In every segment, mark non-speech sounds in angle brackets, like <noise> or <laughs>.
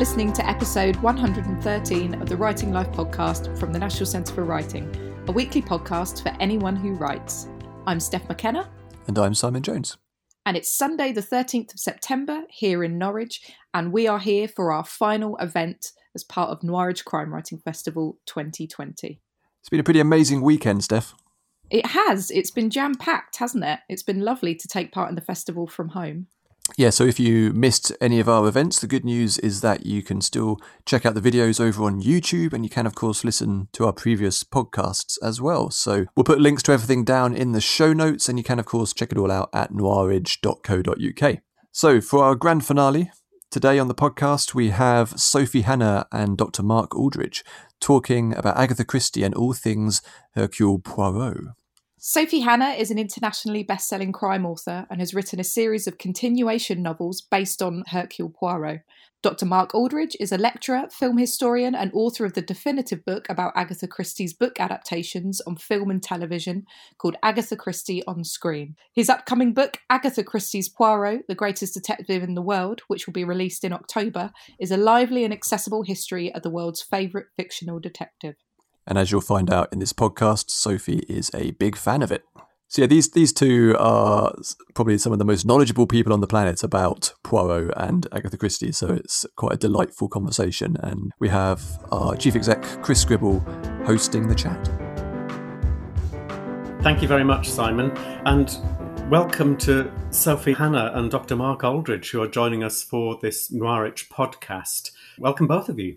listening to episode 113 of the Writing Life podcast from the National Centre for Writing, a weekly podcast for anyone who writes. I'm Steph McKenna. And I'm Simon Jones. And it's Sunday, the 13th of September, here in Norwich, and we are here for our final event as part of Noirwich Crime Writing Festival 2020. It's been a pretty amazing weekend, Steph. It has. It's been jam packed, hasn't it? It's been lovely to take part in the festival from home. Yeah, so if you missed any of our events, the good news is that you can still check out the videos over on YouTube and you can, of course, listen to our previous podcasts as well. So we'll put links to everything down in the show notes and you can, of course, check it all out at noirwich.co.uk. So for our grand finale, today on the podcast, we have Sophie Hannah and Dr. Mark Aldridge talking about Agatha Christie and all things Hercule Poirot. Sophie Hannah is an internationally best-selling crime author and has written a series of continuation novels based on Hercule Poirot. Dr. Mark Aldridge is a lecturer, film historian, and author of the definitive book about Agatha Christie's book adaptations on film and television called Agatha Christie on Screen. His upcoming book, Agatha Christie's Poirot, the greatest detective in the world, which will be released in October, is a lively and accessible history of the world's favourite fictional detective. And as you'll find out in this podcast, Sophie is a big fan of it. So yeah, these these two are probably some of the most knowledgeable people on the planet about Poirot and Agatha Christie. So it's quite a delightful conversation, and we have our chief exec Chris Gribble hosting the chat. Thank you very much, Simon, and welcome to Sophie Hannah and Dr. Mark Aldridge, who are joining us for this Noirwich podcast. Welcome, both of you.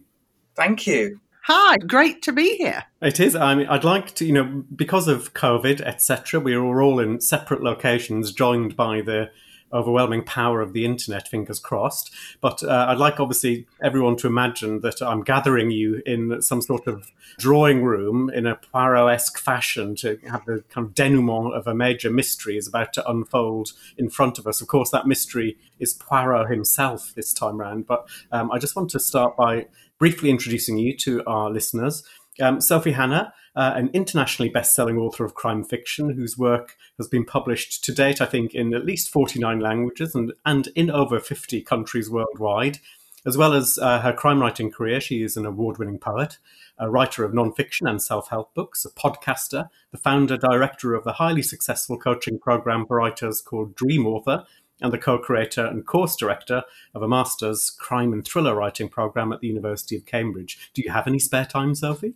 Thank you. Hi, great to be here. It is. I mean, I'd like to, you know, because of COVID, etc., we are all in separate locations, joined by the overwhelming power of the internet, fingers crossed. But uh, I'd like, obviously, everyone to imagine that I'm gathering you in some sort of drawing room in a Poirot esque fashion to have the kind of denouement of a major mystery is about to unfold in front of us. Of course, that mystery is Poirot himself this time round. But um, I just want to start by briefly introducing you to our listeners. Um, Sophie Hannah, uh, an internationally best-selling author of crime fiction, whose work has been published to date, I think, in at least 49 languages and, and in over 50 countries worldwide. As well as uh, her crime writing career, she is an award-winning poet, a writer of non-fiction and self-help books, a podcaster, the founder director of the highly successful coaching program for writers called Dream Author, and the co creator and course director of a master's crime and thriller writing program at the University of Cambridge. Do you have any spare time, Sophie?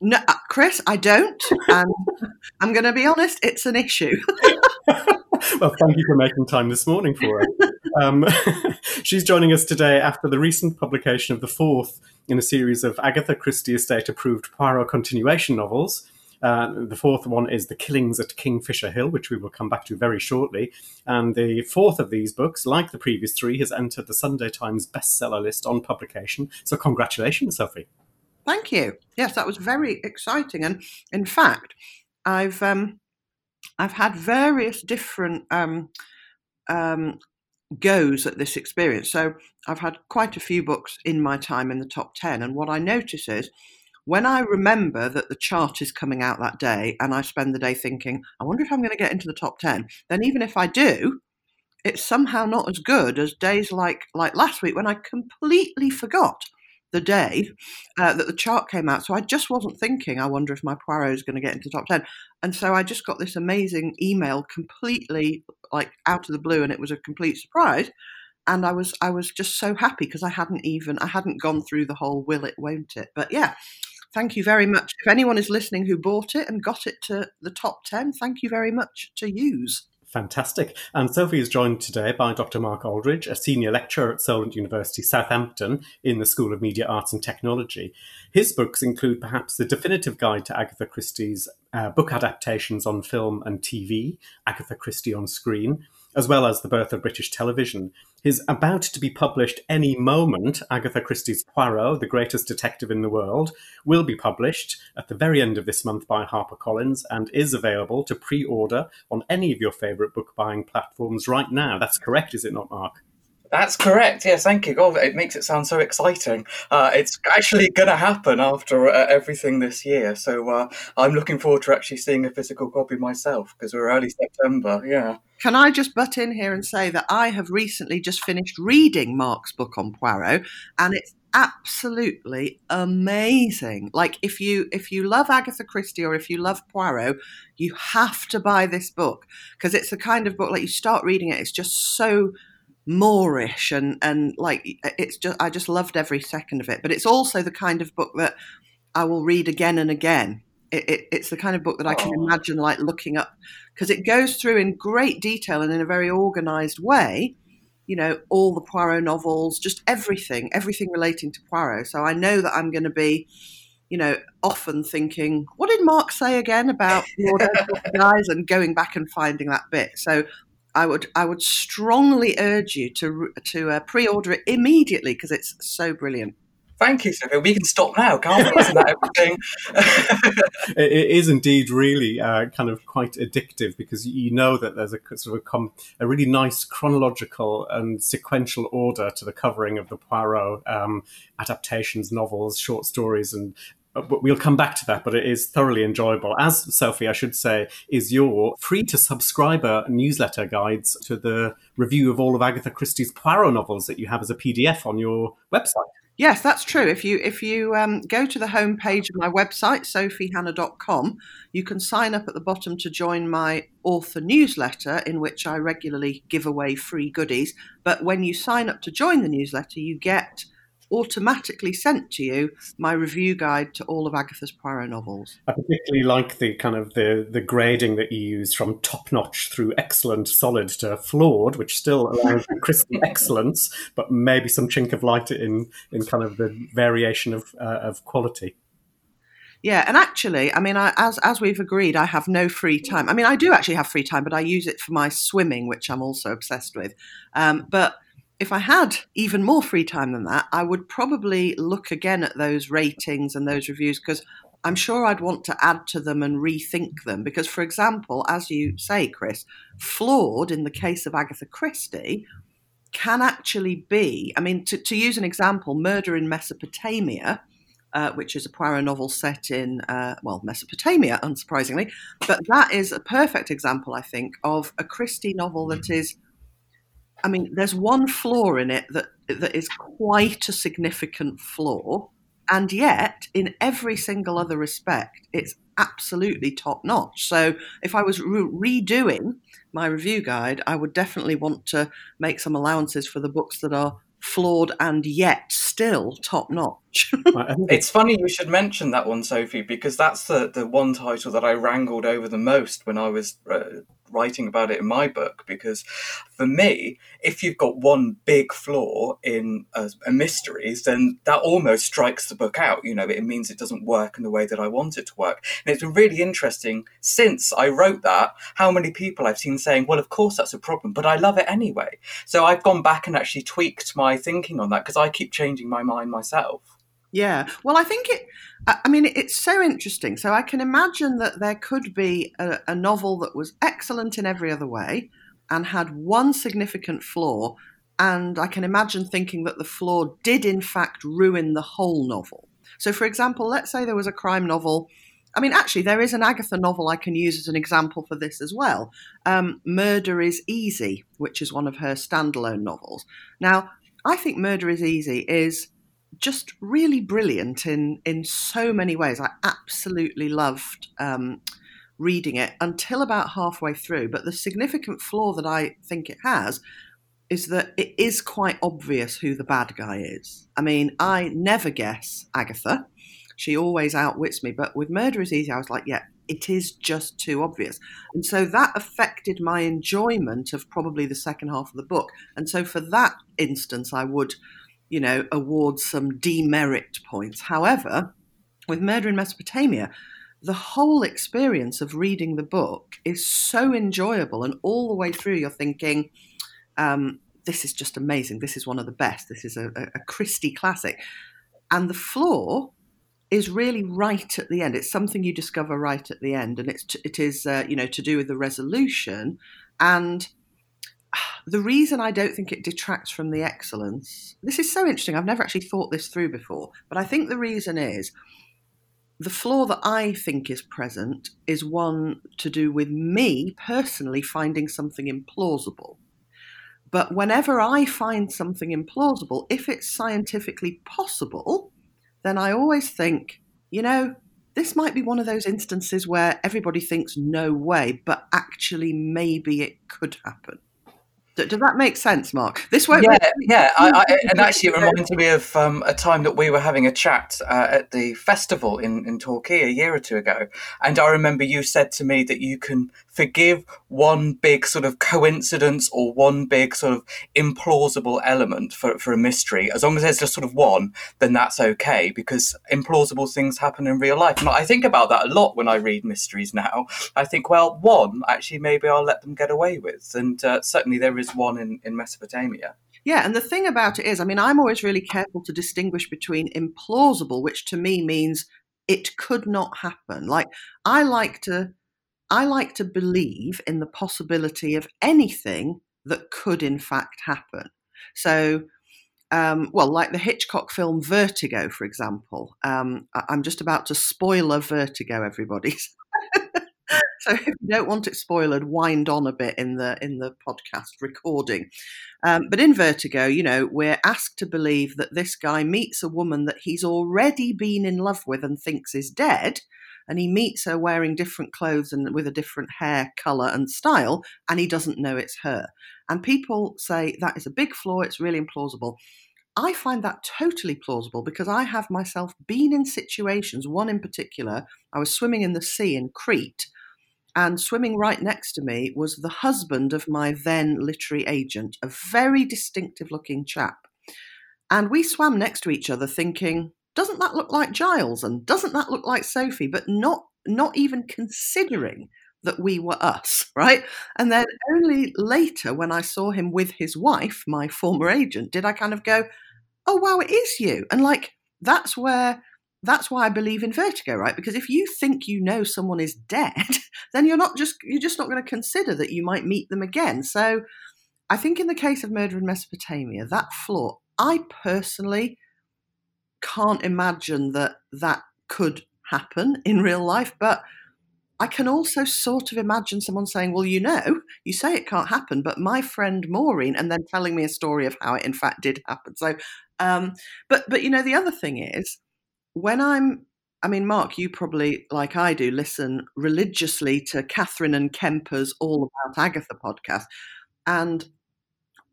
No, uh, Chris, I don't. Um, <laughs> I'm going to be honest, it's an issue. <laughs> well, thank you for making time this morning for us. Um, <laughs> she's joining us today after the recent publication of the fourth in a series of Agatha Christie estate approved Poirot continuation novels. Uh, the fourth one is The Killings at Kingfisher Hill, which we will come back to very shortly. And the fourth of these books, like the previous three, has entered the Sunday Times bestseller list on publication. So, congratulations, Sophie. Thank you. Yes, that was very exciting. And in fact, I've um, I've had various different um, um, goes at this experience. So I've had quite a few books in my time in the top 10. And what I notice is when I remember that the chart is coming out that day and I spend the day thinking, I wonder if I'm going to get into the top 10, then even if I do, it's somehow not as good as days like like last week when I completely forgot the day uh, that the chart came out. So I just wasn't thinking, I wonder if my Poirot is going to get into the top 10. And so I just got this amazing email completely like out of the blue and it was a complete surprise. And I was I was just so happy because I hadn't even I hadn't gone through the whole will it won't it. But yeah, thank you very much. If anyone is listening who bought it and got it to the top 10, thank you very much to use. Fantastic. And Sophie is joined today by Dr. Mark Aldridge, a senior lecturer at Solent University, Southampton, in the School of Media Arts and Technology. His books include perhaps the definitive guide to Agatha Christie's uh, book adaptations on film and TV, Agatha Christie on Screen, as well as the birth of British television. His about to be published any moment, Agatha Christie's Poirot, the greatest detective in the world, will be published at the very end of this month by HarperCollins and is available to pre order on any of your favourite book buying platforms right now. That's correct, is it not, Mark? That's correct. Yes, thank you. God, it makes it sound so exciting. Uh, it's actually going to happen after uh, everything this year. So uh, I'm looking forward to actually seeing a physical copy myself because we're early September. Yeah. can I just butt in here and say that I have recently just finished reading Mark's book on Poirot, and it's absolutely amazing. Like if you if you love Agatha Christie or if you love Poirot, you have to buy this book because it's the kind of book like you start reading it, it's just so moorish and and like it's just I just loved every second of it. But it's also the kind of book that I will read again and again. It, it, it's the kind of book that I can oh. imagine like looking up because it goes through in great detail and in a very organized way you know, all the Poirot novels, just everything, everything relating to Poirot. So I know that I'm going to be, you know, often thinking, what did Mark say again about <laughs> Lord guys, and going back and finding that bit. So I would I would strongly urge you to to uh, pre-order it immediately because it's so brilliant. Thank you, Sophia. We can stop now, can't we? Isn't that everything? <laughs> it is indeed really uh, kind of quite addictive because you know that there's a sort of a, com- a, really nice chronological and sequential order to the covering of the Poirot um, adaptations, novels, short stories, and uh, we'll come back to that, but it is thoroughly enjoyable. As Sophie, I should say, is your free to subscriber newsletter guides to the review of all of Agatha Christie's Poirot novels that you have as a PDF on your website. Yes, that's true. If you if you um, go to the homepage of my website, sophiehannah.com, you can sign up at the bottom to join my author newsletter, in which I regularly give away free goodies. But when you sign up to join the newsletter, you get automatically sent to you my review guide to all of Agatha's Poirot novels. I particularly like the kind of the the grading that you use from top notch through excellent, solid to flawed, which still allows for crystal <laughs> excellence, but maybe some chink of light in in kind of the variation of uh, of quality. Yeah, and actually, I mean, I, as as we've agreed, I have no free time. I mean, I do actually have free time, but I use it for my swimming, which I'm also obsessed with. Um, but if I had even more free time than that, I would probably look again at those ratings and those reviews because I'm sure I'd want to add to them and rethink them. Because, for example, as you say, Chris, flawed in the case of Agatha Christie can actually be, I mean, to, to use an example, Murder in Mesopotamia. Uh, which is a Poirot novel set in, uh, well, Mesopotamia, unsurprisingly. But that is a perfect example, I think, of a Christie novel that is I mean, there's one flaw in it that that is quite a significant flaw, and yet in every single other respect, it's absolutely top notch. So if I was re- redoing my review guide, I would definitely want to make some allowances for the books that are flawed and yet still top notch. <laughs> it's funny you should mention that one, Sophie, because that's the, the one title that I wrangled over the most when I was uh, writing about it in my book because for me if you've got one big flaw in a, a, mysteries then that almost strikes the book out you know it means it doesn't work in the way that i want it to work. And it's been really interesting since i wrote that how many people i've seen saying well of course that's a problem but i love it anyway. So i've gone back and actually tweaked my thinking on that because i keep changing my mind myself yeah. Well, I think it, I mean, it's so interesting. So I can imagine that there could be a, a, novel that was excellent in every other way and had one significant flaw. And I can imagine thinking that the flaw did, in fact, ruin the whole novel. So, for example, let's say there was a crime novel. I mean, actually, there is an Agatha novel I can use as an example for this as well. Um, Murder is Easy, which is one of her standalone novels. Now, I think Murder is Easy is just really brilliant in in so many ways. I absolutely loved um, reading it until about halfway through. But the significant flaw that I think it has is that it is quite obvious who the bad guy is. I mean, I never guess Agatha. She always outwits me. But with Murder is Easy, I was like, yeah, it is just too obvious. And so that affected my enjoyment of probably the second half of the book. And so for that instance, I would you know, award some demerit points. However, with Murder in Mesopotamia, the whole experience of reading the book is so enjoyable, and all the way through, you're thinking, um, this is just amazing. This is one of the best. This is a, a Christie classic. And the flaw is really right at the end. It's something you discover right at the end, and it's t- it is uh, you know to do with the resolution. And <sighs> the reason I don't think it detracts from the excellence, this is so interesting. I've never actually thought this through before, but I think the reason is the flaw that I think is present is one to do with me personally finding something implausible. But whenever I find something implausible, if it's scientifically possible, then I always think, you know, this might be one of those instances where everybody thinks no way, but actually maybe it could happen. Does that make sense, Mark? This won't. Yeah, yeah. I, I, and actually, it reminds me of um, a time that we were having a chat uh, at the festival in in Torquay a year or two ago, and I remember you said to me that you can forgive one big sort of coincidence or one big sort of implausible element for, for a mystery. As long as there's just sort of one, then that's okay because implausible things happen in real life. And I think about that a lot when I read mysteries now. I think, well, one, actually, maybe I'll let them get away with. And uh, certainly there is one in, in Mesopotamia. Yeah, and the thing about it is, I mean, I'm always really careful to distinguish between implausible, which to me means it could not happen. Like, I like to I like to believe in the possibility of anything that could, in fact, happen. So, um, well, like the Hitchcock film Vertigo, for example. Um, I'm just about to spoil a Vertigo, everybody. <laughs> so if you don't want it spoiled, wind on a bit in the in the podcast recording. Um, but in Vertigo, you know, we're asked to believe that this guy meets a woman that he's already been in love with and thinks is dead, and he meets her wearing different clothes and with a different hair color and style, and he doesn't know it's her. And people say that is a big flaw, it's really implausible. I find that totally plausible because I have myself been in situations, one in particular, I was swimming in the sea in Crete, and swimming right next to me was the husband of my then literary agent, a very distinctive looking chap. And we swam next to each other thinking, doesn't that look like Giles and doesn't that look like Sophie? But not not even considering that we were us, <laughs> right? And then only later, when I saw him with his wife, my former agent, did I kind of go, "Oh wow, it is you!" And like that's where that's why I believe in vertigo, right? Because if you think you know someone is dead, <laughs> then you're not just you're just not going to consider that you might meet them again. So I think in the case of murder in Mesopotamia, that flaw, I personally can't imagine that that could happen in real life, but I can also sort of imagine someone saying, Well, you know, you say it can't happen, but my friend Maureen, and then telling me a story of how it in fact did happen. So, um, but, but, you know, the other thing is when I'm, I mean, Mark, you probably, like I do, listen religiously to Catherine and Kemper's All About Agatha podcast. And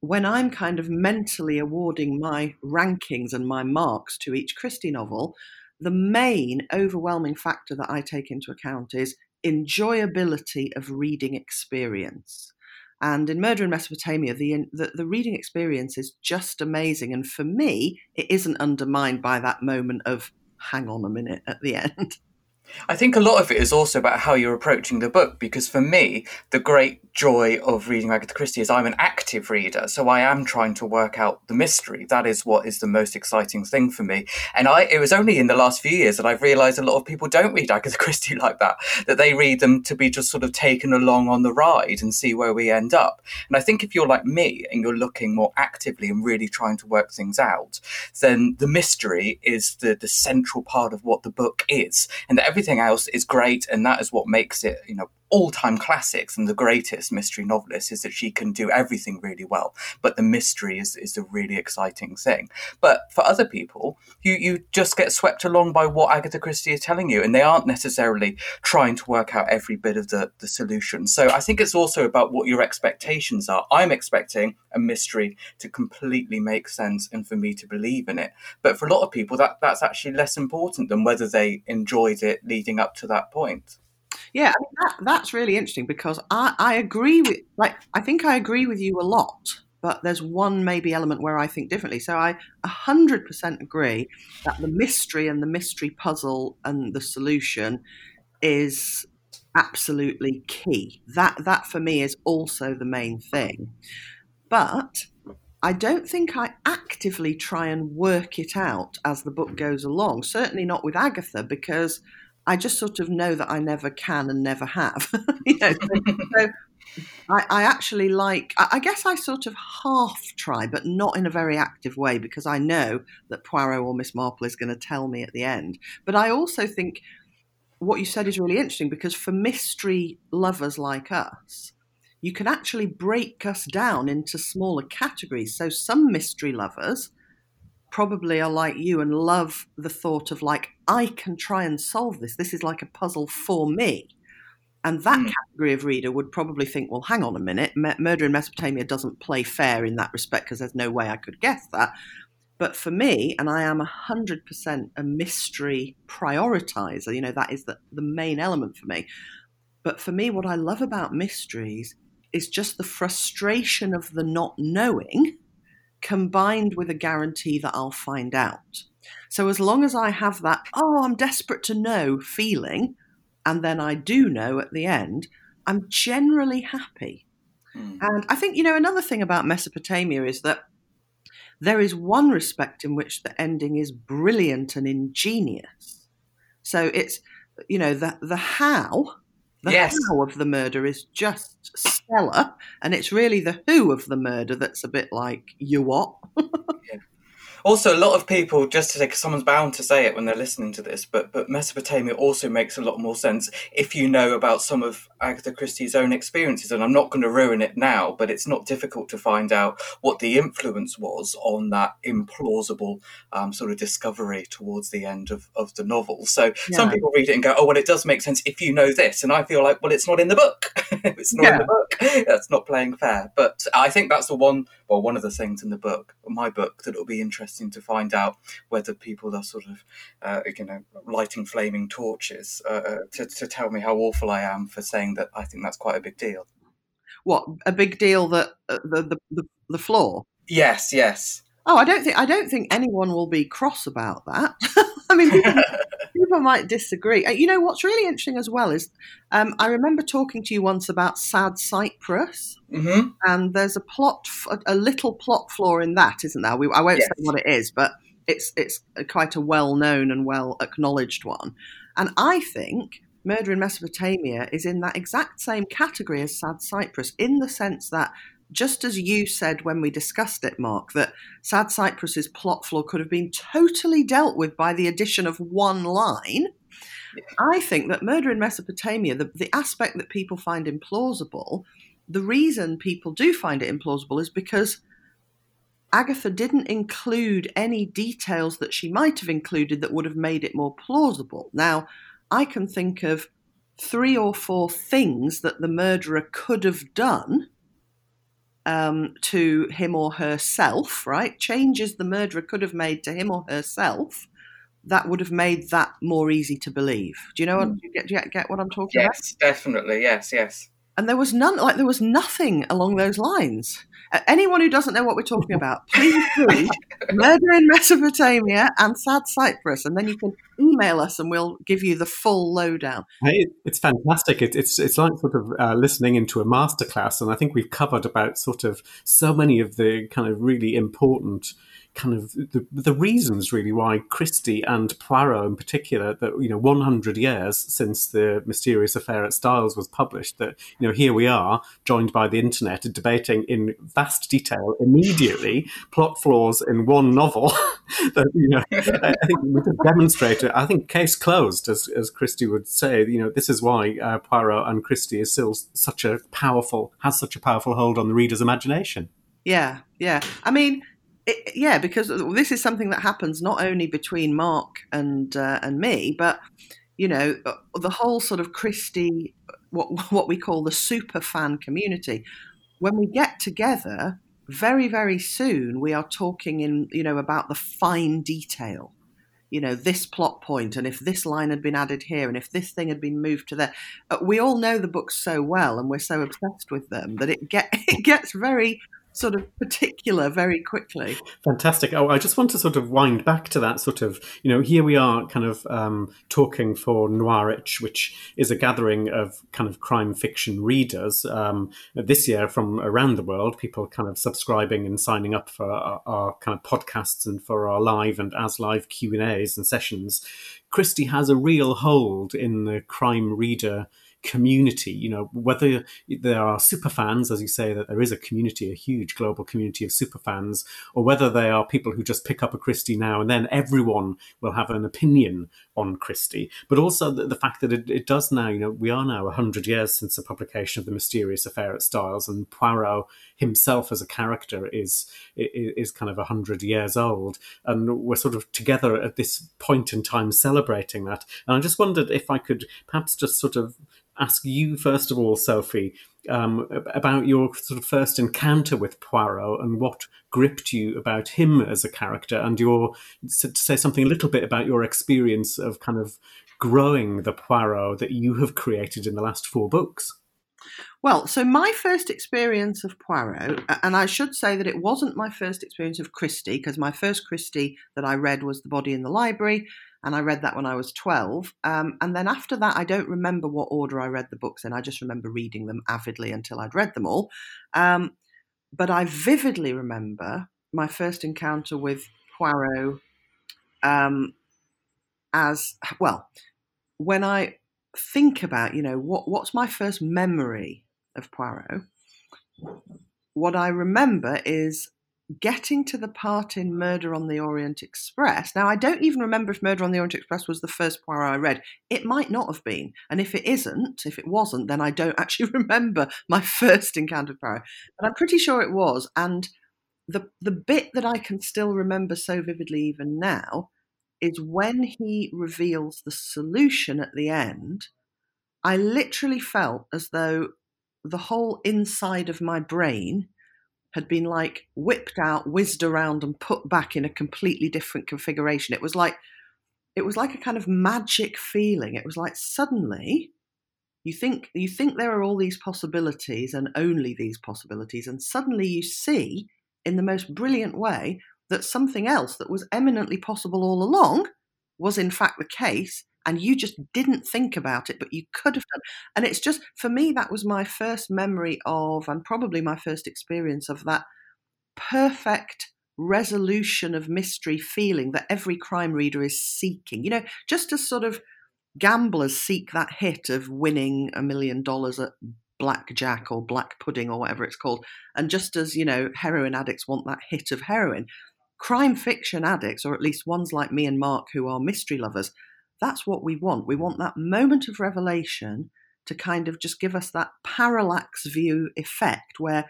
when I'm kind of mentally awarding my rankings and my marks to each Christie novel, the main overwhelming factor that I take into account is enjoyability of reading experience. And in Murder in Mesopotamia, the, the, the reading experience is just amazing. And for me, it isn't undermined by that moment of hang on a minute at the <laughs> end. I think a lot of it is also about how you're approaching the book because for me, the great joy of reading Agatha Christie is I'm an active reader, so I am trying to work out the mystery. That is what is the most exciting thing for me. And I it was only in the last few years that I've realized a lot of people don't read Agatha <laughs> Christie like that, that they read them to be just sort of taken along on the ride and see where we end up. And I think if you're like me and you're looking more actively and really trying to work things out, then the mystery is the, the central part of what the book is. And everything everything else is great, and that is what makes it, you know, all-time classics and the greatest mystery novelist is that she can do everything really well but the mystery is, is the really exciting thing. But for other people you you just get swept along by what agatha christie is telling you and they aren't necessarily trying to work out every bit of the, the solution. So i think it's also about what your expectations are. I'm expecting a mystery to completely make sense and for me to believe in it. But for a lot of people that that's actually less important than whether they enjoyed it leading up to that point yeah, I mean, that, that's really interesting because I, I agree with, like, I think I agree with you a lot, but there's one maybe element where I think differently. So I 100% agree that the mystery and the mystery puzzle and the solution is absolutely key. That that for me is also the main thing. But I don't think I actively try and work it out as the book goes along. Certainly not with Agatha because I just sort of know that I never can and never have. <laughs> know, so, I, I, actually like, I guess I sort of half try, but not in a very active way because I know that Poirot or Miss Marple is going to tell me at the end. But I also think what you said is really interesting because for mystery lovers like us, you can actually break us down into smaller categories. So some mystery lovers probably are like you and love the thought of like I can try and solve this. This is like a puzzle for me. And that mm. category of reader would probably think, well, hang on a minute, Murder in Mesopotamia doesn't play fair in that respect because there's no way I could guess that. But for me, and I am 100% a mystery prioritizer, you know, that is the, the main element for me. But for me, what I love about mysteries is just the frustration of the not knowing combined with a guarantee that I'll find out. So as long as I have that, oh, I'm desperate to know feeling, and then I do know at the end, I'm generally happy. Mm. And I think, you know, another thing about Mesopotamia is that there is one respect in which the ending is brilliant and ingenious. So it's, you know, the, the how, the yes. how of the murder is just stellar. And it's really the who of the murder that's a bit like, you what? <laughs> yeah. Also, a lot of people, just to say, because someone's bound to say it when they're listening to this, but but Mesopotamia also makes a lot more sense if you know about some of Agatha Christie's own experiences. And I'm not going to ruin it now, but it's not difficult to find out what the influence was on that implausible um, sort of discovery towards the end of, of the novel. So yeah. some people read it and go, oh, well, it does make sense if you know this. And I feel like, well, it's not in the book. <laughs> it's not yeah. in the book. That's not playing fair. But I think that's the one, well, one of the things in the book, my book, that it'll be interesting to find out whether people are sort of, uh, you know, lighting flaming torches uh, uh to, to tell me how awful I am for saying that I think that's quite a big deal. What a big deal that uh, the, the the the flaw. Yes, yes. Oh, I don't think I don't think anyone will be cross about that. <laughs> I mean, people, <laughs> people, might disagree. You know what's really interesting as well is um, I remember talking to you once about Sad Cypress, mm-hmm. and there's a plot, a little plot flaw in that, isn't there? We, I won't yes. say what it is, but it's it's quite a well known and well acknowledged one. And I think Murder in Mesopotamia is in that exact same category as Sad Cypress, in the sense that, just as you said when we discussed it, Mark, that Sad Cypress's plot flaw could have been totally dealt with by the addition of one line. I think that Murder in Mesopotamia, the, the aspect that people find implausible, the reason people do find it implausible is because Agatha didn't include any details that she might have included that would have made it more plausible. Now, I can think of three or four things that the murderer could have done um, to him or herself, right? Changes the murderer could have made to him or herself that would have made that more easy to believe. Do you know what? Mm. Do you get, do you get what I'm talking yes, about? Yes, definitely. Yes, yes. And there was none, like there was nothing along those lines. Uh, anyone who doesn't know what we're talking about, please read <laughs> Murder in Mesopotamia and Sad Cypress, and then you can email us and we'll give you the full lowdown. Hey, it's fantastic. It, it's it's like sort of uh, listening into a masterclass, and I think we've covered about sort of so many of the kind of really important kind of the, the reasons really why Christie and Poirot in particular that you know 100 years since the mysterious affair at Styles was published that you know here we are joined by the internet debating in vast detail immediately plot flaws in one novel <laughs> that you know <laughs> I think we could demonstrate it I think case closed as as Christie would say you know this is why uh, Poirot and Christie is still such a powerful has such a powerful hold on the reader's imagination. Yeah yeah. I mean it, yeah, because this is something that happens not only between Mark and uh, and me, but you know the whole sort of Christie, what what we call the super fan community. When we get together, very very soon we are talking in you know about the fine detail. You know this plot point, and if this line had been added here, and if this thing had been moved to there, uh, we all know the books so well, and we're so obsessed with them that it get <laughs> it gets very sort of particular very quickly. Fantastic. Oh, I just want to sort of wind back to that sort of, you know, here we are kind of um, talking for Noirwich, which is a gathering of kind of crime fiction readers. Um, this year from around the world, people kind of subscribing and signing up for our, our kind of podcasts and for our live and as live Q&As and sessions. Christie has a real hold in the crime reader community. You know, whether there are super fans, as you say, that there is a community, a huge global community of super fans, or whether they are people who just pick up a Christie now and then, everyone will have an opinion on Christie. But also the, the fact that it, it, does now, you know, we are now 100 years since the publication of The Mysterious Affair at Styles, and Poirot himself as a character is, is, is kind of 100 years old. And we're sort of together at this point in time celebrating that. And I just wondered if I could perhaps just sort of ask you, first of all, Sophie, um, about your sort of first encounter with Poirot and what gripped you about him as a character, and your to say something a little bit about your experience of kind of growing the Poirot that you have created in the last four books. Well, so my first experience of Poirot, and I should say that it wasn't my first experience of Christie, because my first Christie that I read was The Body in the Library, and I read that when I was 12. Um, and then after that, I don't remember what order I read the books in. I just remember reading them avidly until I'd read them all. Um, but I vividly remember my first encounter with Poirot um, as well. When I think about, you know, what what's my first memory of Poirot? What I remember is getting to the part in Murder on the Orient Express. Now, I don't even remember if Murder on the Orient Express was the first Poirot I read. It might not have been. And if it isn't, if it wasn't, then I don't actually <laughs> remember my first encounter with Poirot. But I'm pretty sure it was. And the, the bit that I can still remember so vividly even now is when he reveals the solution at the end. I literally felt as though the whole inside of my brain had been like whipped out, whizzed around, and put back in a completely different configuration. It was like it was like a kind of magic feeling. It was like suddenly you think you think there are all these possibilities and only these possibilities, and suddenly you see in the most brilliant way that something else that was eminently possible all along was in fact the case and you just didn't think about it, but you could have done. And it's just, for me, that was my first memory of, and probably my first experience of that perfect resolution of mystery feeling that every crime reader is seeking. You know, just as sort of gamblers seek that hit of winning a million dollars at blackjack or black pudding or whatever it's called, and just as, you know, heroin addicts want that hit of heroin, crime fiction addicts, or at least ones like me and Mark who are mystery lovers, that's what we want. We want that moment of revelation to kind of just give us that parallax view effect where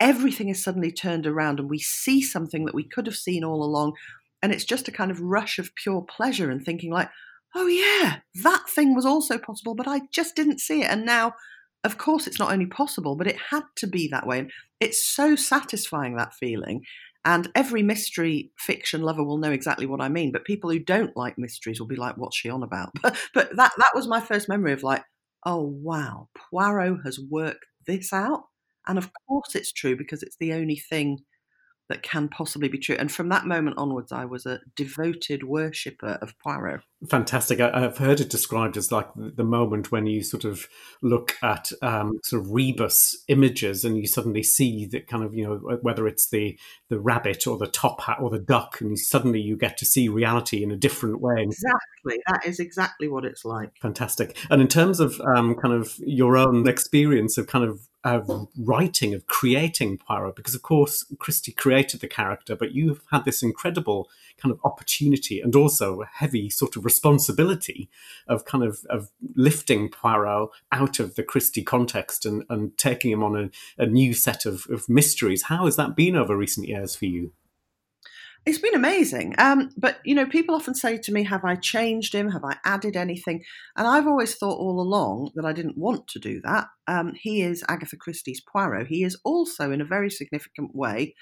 everything is suddenly turned around and we see something that we could have seen all along. And it's just a kind of rush of pure pleasure and thinking, like, oh, yeah, that thing was also possible, but I just didn't see it. And now, of course, it's not only possible, but it had to be that way. And it's so satisfying, that feeling. And every mystery fiction lover will know exactly what I mean. But people who don't like mysteries will be like, what's she on about? <laughs> But, that, that was my first memory of like, oh, wow, Poirot has worked this out. And of course it's true because it's the only thing that can possibly be true. And from that moment onwards, I was a devoted worshipper of Poirot. Fantastic. I, have heard it described as like the moment when you sort of look at um, sort of rebus images and you suddenly see that kind of, you know, whether it's the, the rabbit or the top hat or the duck, and suddenly you get to see reality in a different way. Exactly. That is exactly what it's like. Fantastic. And in terms of um, kind of your own experience of kind of of writing, of creating Poirot, because of course Christie created the character, but you've had this incredible kind of opportunity and also a heavy sort of responsibility of kind of of lifting Poirot out of the Christie context and, and taking him on a, a new set of, of mysteries. How has that been over recent years for you? It's been amazing. Um, but, you know, people often say to me, Have I changed him? Have I added anything? And I've always thought all along that I didn't want to do that. Um, he is Agatha Christie's Poirot. He is also, in a very significant way,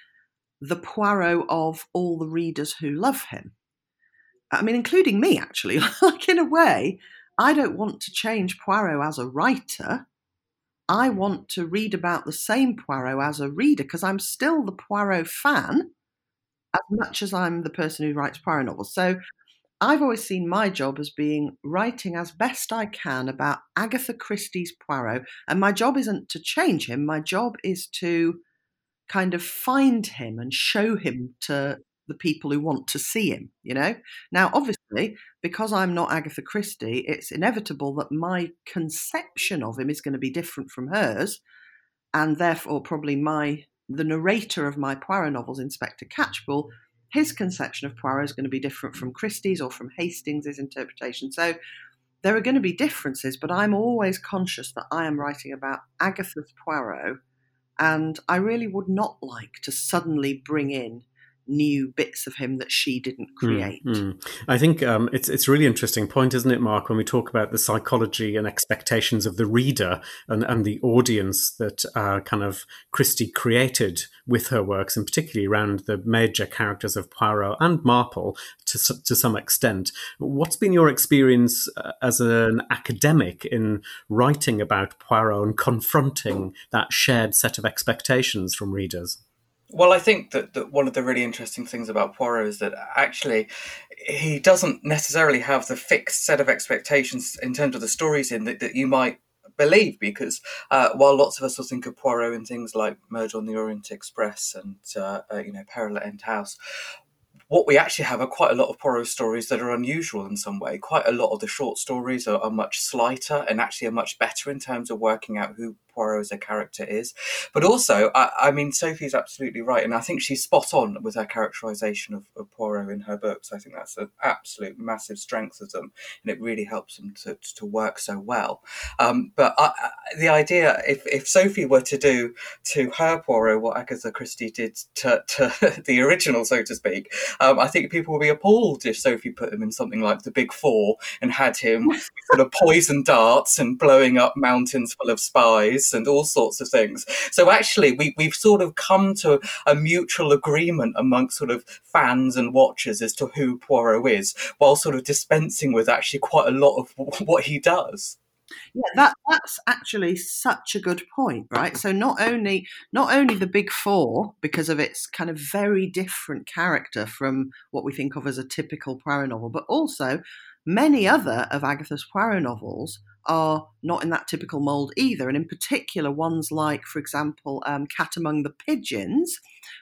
the Poirot of all the readers who love him. I mean, including me, actually. <laughs> like, in a way, I don't want to change Poirot as a writer. I want to read about the same Poirot as a reader because I'm still the Poirot fan as much as I'm the person who writes Poirot novels. So I've always seen my job as being writing as best I can about Agatha Christie's Poirot. And my job isn't to change him, my job is to kind of find him and show him to the people who want to see him, you know? Now, obviously, because I'm not Agatha Christie, it's inevitable that my conception of him is going to be different from hers, and therefore, probably my the narrator of my Poirot novels, Inspector Catchpool, his conception of Poirot is going to be different from Christie's or from Hastings' interpretation. So there are going to be differences, but I'm always conscious that I am writing about Agatha's Poirot, and I really would not like to suddenly bring in new bits of him that she didn't hmm, create. Mm, I think um, it's it's a really interesting point, isn't it, Mark? When we talk about the psychology and expectations of the reader and, and the audience that uh, kind of Christie created with her works, and particularly around the major characters of Poirot and Marple to to some extent. What's been your experience uh, as an academic in writing about Poirot and confronting that shared set of expectations from readers? Well, I think that, that one of the really interesting things about Poirot is that actually he doesn't necessarily have the fixed set of expectations in terms of the stories in that, that you might believe because uh, while lots of us will think of Poirot in things like Murder on the Orient Express and uh, uh, you know at End House, what we actually have are quite a lot of Poirot stories that are unusual in some way. Quite a lot of the short stories are, are much slighter and actually are much better in terms of working out who Poirot as a character is. But also, I, I, mean, Sophie's absolutely right, and I think she's spot on with her characterization of, of, Poirot in her books. I think that's an absolute massive strength of them, and it really helps them to, to work so well. Um, but I, the idea, if, if Sophie were to do to her Poirot what Agatha Christie did to, to <laughs> the original, so to speak, um, I think people would be appalled if Sophie put him in something like The Big Four and had him <laughs> sort of poison darts and blowing up mountains full of spies and all sorts of things. So actually, we, we've sort of come to a mutual agreement amongst sort of fans and watchers as to who Poirot is, while sort of dispensing with actually quite a lot of <laughs> what he does. Yeah, that that's actually such a good point, right? So not only not only the big four, because of its kind of very different character from what we think of as a typical Poirot novel, but also many other of Agatha's Poirot novels are not in that typical mold either. And in particular, ones like, for example, um, Cat Among the Pigeons,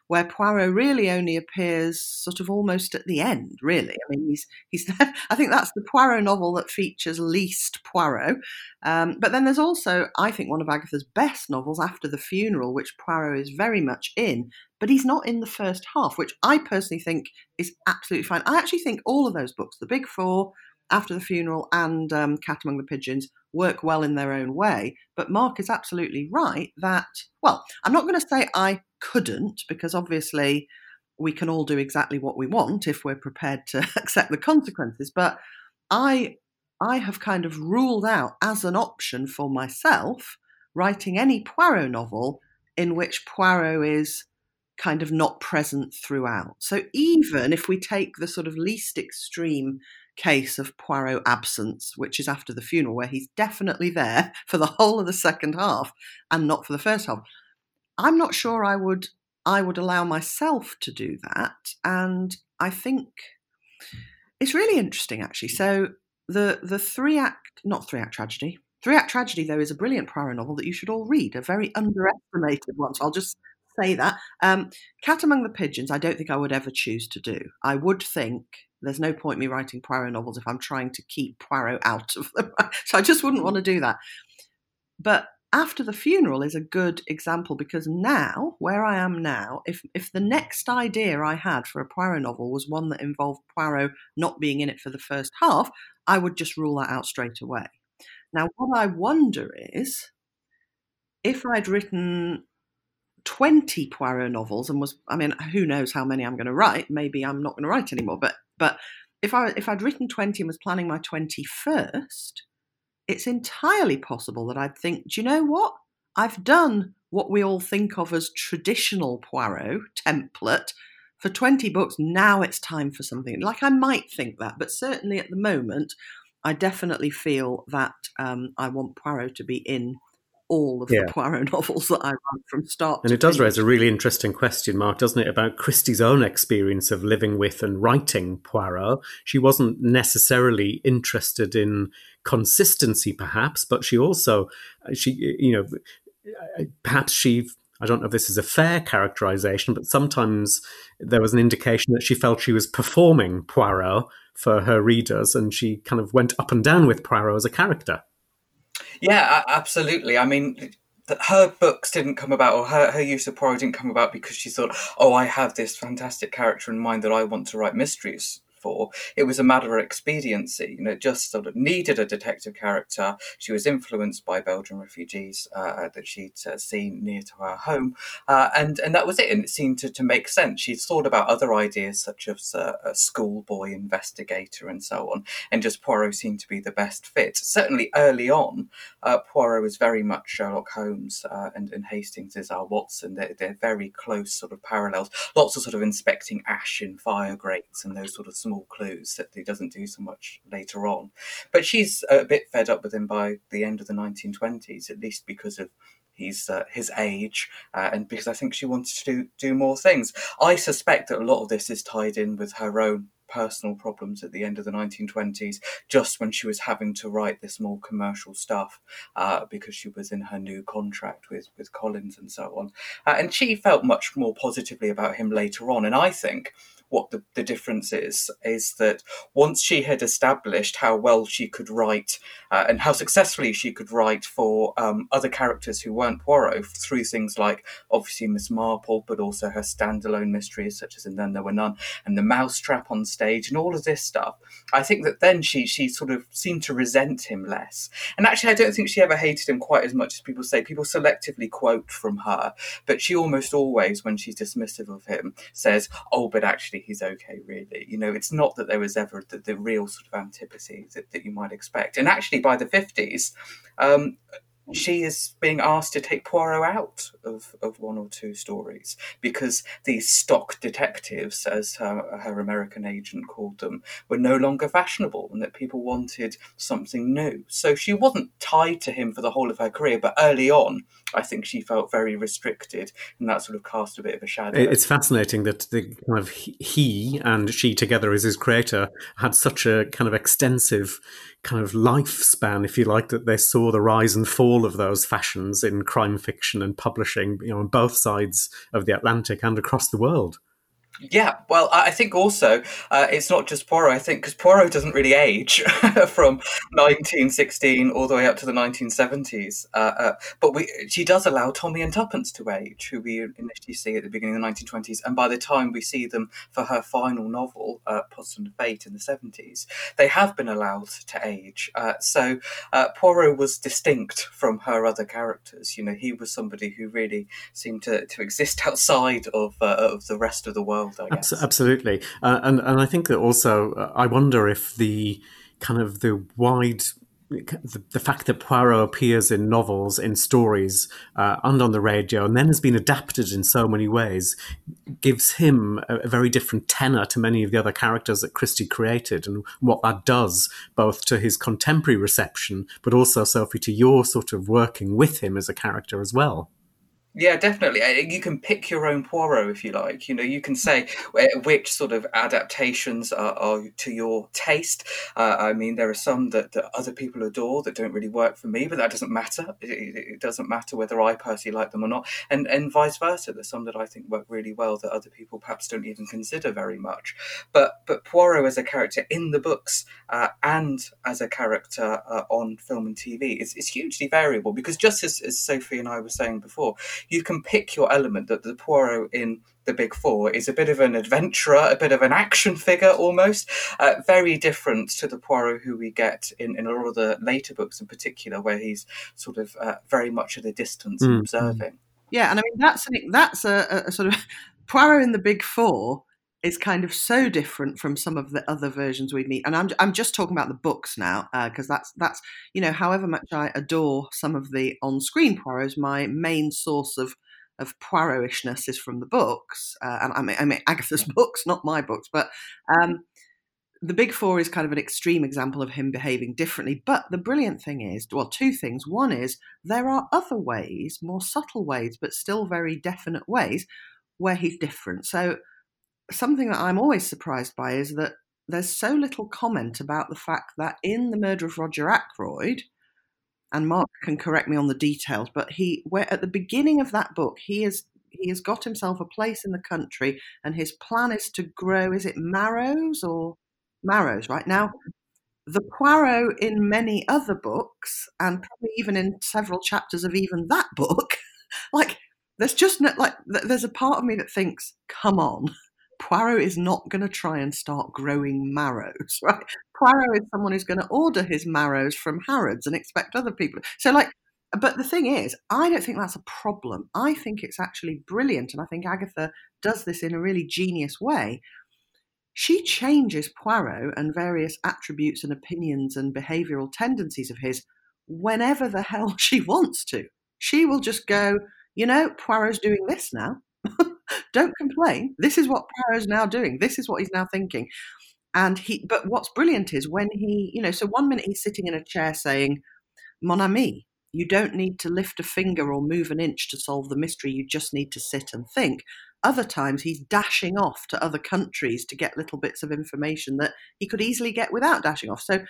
where Poirot really only appears sort of almost at the end, really. I mean, he's, he's <laughs> I think that's the Poirot novel that features least Poirot. Um, but then there's also, I think, one of Agatha's best novels, After the Funeral, which Poirot is very much in, but he's not in the first half, which I personally think is absolutely fine. I actually think all of those books, The Big Four, after the funeral and um, Cat Among the Pigeons work well in their own way. But Mark is absolutely right that, well, I'm not going to say I couldn't, because obviously we can all do exactly what we want if we're prepared to <laughs> accept the consequences. But I, I have kind of ruled out as an option for myself writing any Poirot novel in which Poirot is kind of not present throughout. So even if we take the sort of least extreme case of Poirot absence, which is after the funeral, where he's definitely there for the whole of the second half and not for the first half. I'm not sure I would I would allow myself to do that, and I think it's really interesting actually. So the the three act not three act tragedy. Three Act Tragedy, though, is a brilliant Poirot novel that you should all read, a very underestimated one. So I'll just say that. Um, Cat Among the Pigeons, I don't think I would ever choose to do. I would think there's no point me writing Poirot novels if I'm trying to keep Poirot out of them. <laughs> so I just wouldn't want to do that. But after the funeral is a good example because now, where I am now, if if the next idea I had for a Poirot novel was one that involved Poirot not being in it for the first half, I would just rule that out straight away. Now, what I wonder is if I'd written 20 Poirot novels and was, I mean, who knows how many I'm going to write? Maybe I'm not going to write anymore. But but if I if I'd written 20 and was planning my 21st, it's entirely possible that I'd think, do you know what? I've done what we all think of as traditional Poirot template for 20 books. Now it's time for something. Like I might think that, but certainly at the moment, I definitely feel that um, I want Poirot to be in all of yeah. the Poirot novels that I write from start. And it does raise a really interesting question, Mark, doesn't it, about Christie's own experience of living with and writing Poirot. She wasn't necessarily interested in consistency, perhaps, but she also, uh, she, you know, uh, perhaps she I don't know if this is a fair characterization, but sometimes there was an indication that she felt she was performing Poirot for her readers, and she kind of went up and down with Poirot as a character. Yeah, absolutely. I mean, her books didn't come about, or her, her use of Poirot didn't come about because she thought, oh, I have this fantastic character in mind that I want to write mysteries for. It was a matter of expediency. You know, just sort of needed a detective character. She was influenced by Belgian refugees uh, that she'd uh, seen near to her home, uh, and and that was it. And it seemed to, to make sense. She'd thought about other ideas such as uh, a schoolboy investigator and so on, and just Poirot seemed to be the best fit. Certainly early on, uh, Poirot was very much Sherlock Holmes, uh, and, and Hastings is our Watson. They're, they're very close sort of parallels. Lots of sort of inspecting ash in fire grates and those sort of small clues that he doesn't do so much later on. But she's a bit fed up with him by the end of the 1920s, at least because of his uh, his age, uh, and because I think she wanted to do, do more things. I suspect that a lot of this is tied in with her own personal problems at the end of the 1920s, just when she was having to write this more commercial stuff uh, because she was in her new contract with, with Collins and so on. Uh, and she felt much more positively about him later on. And I think what the, the difference is is that once she had established how well she could write uh, and how successfully she could write for um, other characters who weren't Poirot through things like obviously Miss Marple, but also her standalone mysteries such as And Then There Were None and the Mousetrap on stage and all of this stuff. I think that then she she sort of seemed to resent him less. And actually, I don't think she ever hated him quite as much as people say. People selectively quote from her, but she almost always, when she's dismissive of him, says, "Oh, but actually." He's okay, really. You know, it's not that there was ever the, the real sort of antipathy that, that you might expect. And actually, by the 50s, um, she is being asked to take Poirot out of, of one or two stories because these stock detectives, as her, her American agent called them, were no longer fashionable and that people wanted something new. So she wasn't tied to him for the whole of her career, but early on, I think she felt very restricted and that sort of cast a bit of a shadow. It's fascinating that the kind of he and she together as his creator had such a kind of extensive kind of lifespan, if you like, that they saw the rise and fall of those fashions in crime fiction and publishing, you know, on both sides of the Atlantic and across the world. Yeah, well, I think also uh, it's not just Poirot. I think because Poirot doesn't really age <laughs> from 1916 all the way up to the 1970s. Uh, uh, but we, she does allow Tommy and Tuppence to age, who we initially see at the beginning of the 1920s, and by the time we see them for her final novel, uh, and Fate, in the 70s, they have been allowed to age. Uh, so uh, Poirot was distinct from her other characters. You know, he was somebody who really seemed to, to exist <laughs> outside of uh, of the rest of the world I guess absolutely, uh, and and I think that also uh, I wonder if the kind of the wide the, the, fact that Poirot appears in novels, in stories, uh, and on the radio, and then has been adapted in so many ways, gives him a, a, very different tenor to many of the other characters that Christie created, and what that does both to his contemporary reception, but also, Sophie, to your sort of working with him as a character as well. Yeah, definitely. You can pick your own Poirot if you like. You know, you can say which sort of adaptations are, are to your taste. Uh, I mean, there are some that, that, other people adore that don't really work for me, but that doesn't matter. It, it, doesn't matter whether I personally like them or not, and and vice versa. There's some that I think work really well that other people perhaps don't even consider very much. But but Poirot as a character in the books uh, and as a character uh, on film and TV is, is hugely variable because just as, as Sophie and I were saying before you can pick your element that the Poirot in the Big Four is a bit of an adventurer, a bit of an action figure almost, uh, very different to the Poirot who we get in, in a lot of the later books in particular, where he's sort of uh, very much at a distance mm. observing. Yeah, and I mean that's an, that's a, a sort of <laughs> Poirot in the Big Four is kind of so different from some of the other versions we meet. And I'm I'm just talking about the books now because uh, that's that's you know however much I adore some of the on screen Poirots, my main source of of Poirotishness is from the books. Uh, and I mean I mean Agatha's <laughs> books, not my books, but. Um, the Big Four is kind of an extreme example of him behaving differently. But the brilliant thing is, well, two things. One is there are other ways, more subtle ways, but still very definite ways where he's different. So something that I'm always surprised by is that there's so little comment about the fact that in The Murder of Roger Ackroyd, and Mark can correct me on the details, but he, where at the beginning of that book, he is he has got himself a place in the country, and his plan is to grow. Is it marrows or marrows? Right now, the Poirot in many other books, and probably even in several chapters of even that book, <laughs> like there's just no, like there's a part of me that thinks, come on, Poirot is not going to try and start growing marrows, <laughs> right? Poirot is someone who's going to order his marrows from Harrods and expect other people. So, like, but the thing is, I don't think that's a problem. I think it's actually brilliant. And I think Agatha does this in a really genius way. She changes Poirot and various attributes and opinions and behavioral tendencies of his whenever the <laughs> hell she wants to. She will just go, you know, Poirot's doing this now. <laughs> Don't complain. This is what Poirot's now doing. This is what he's now thinking. And he, but what's brilliant is when he, you know, so one minute he's sitting in a chair saying, Mon ami, you don't need to lift a finger or move an inch to solve the mystery. You just need to sit and think. Other times he's dashing off to other countries to get little bits of information that he could easily get without dashing off. So,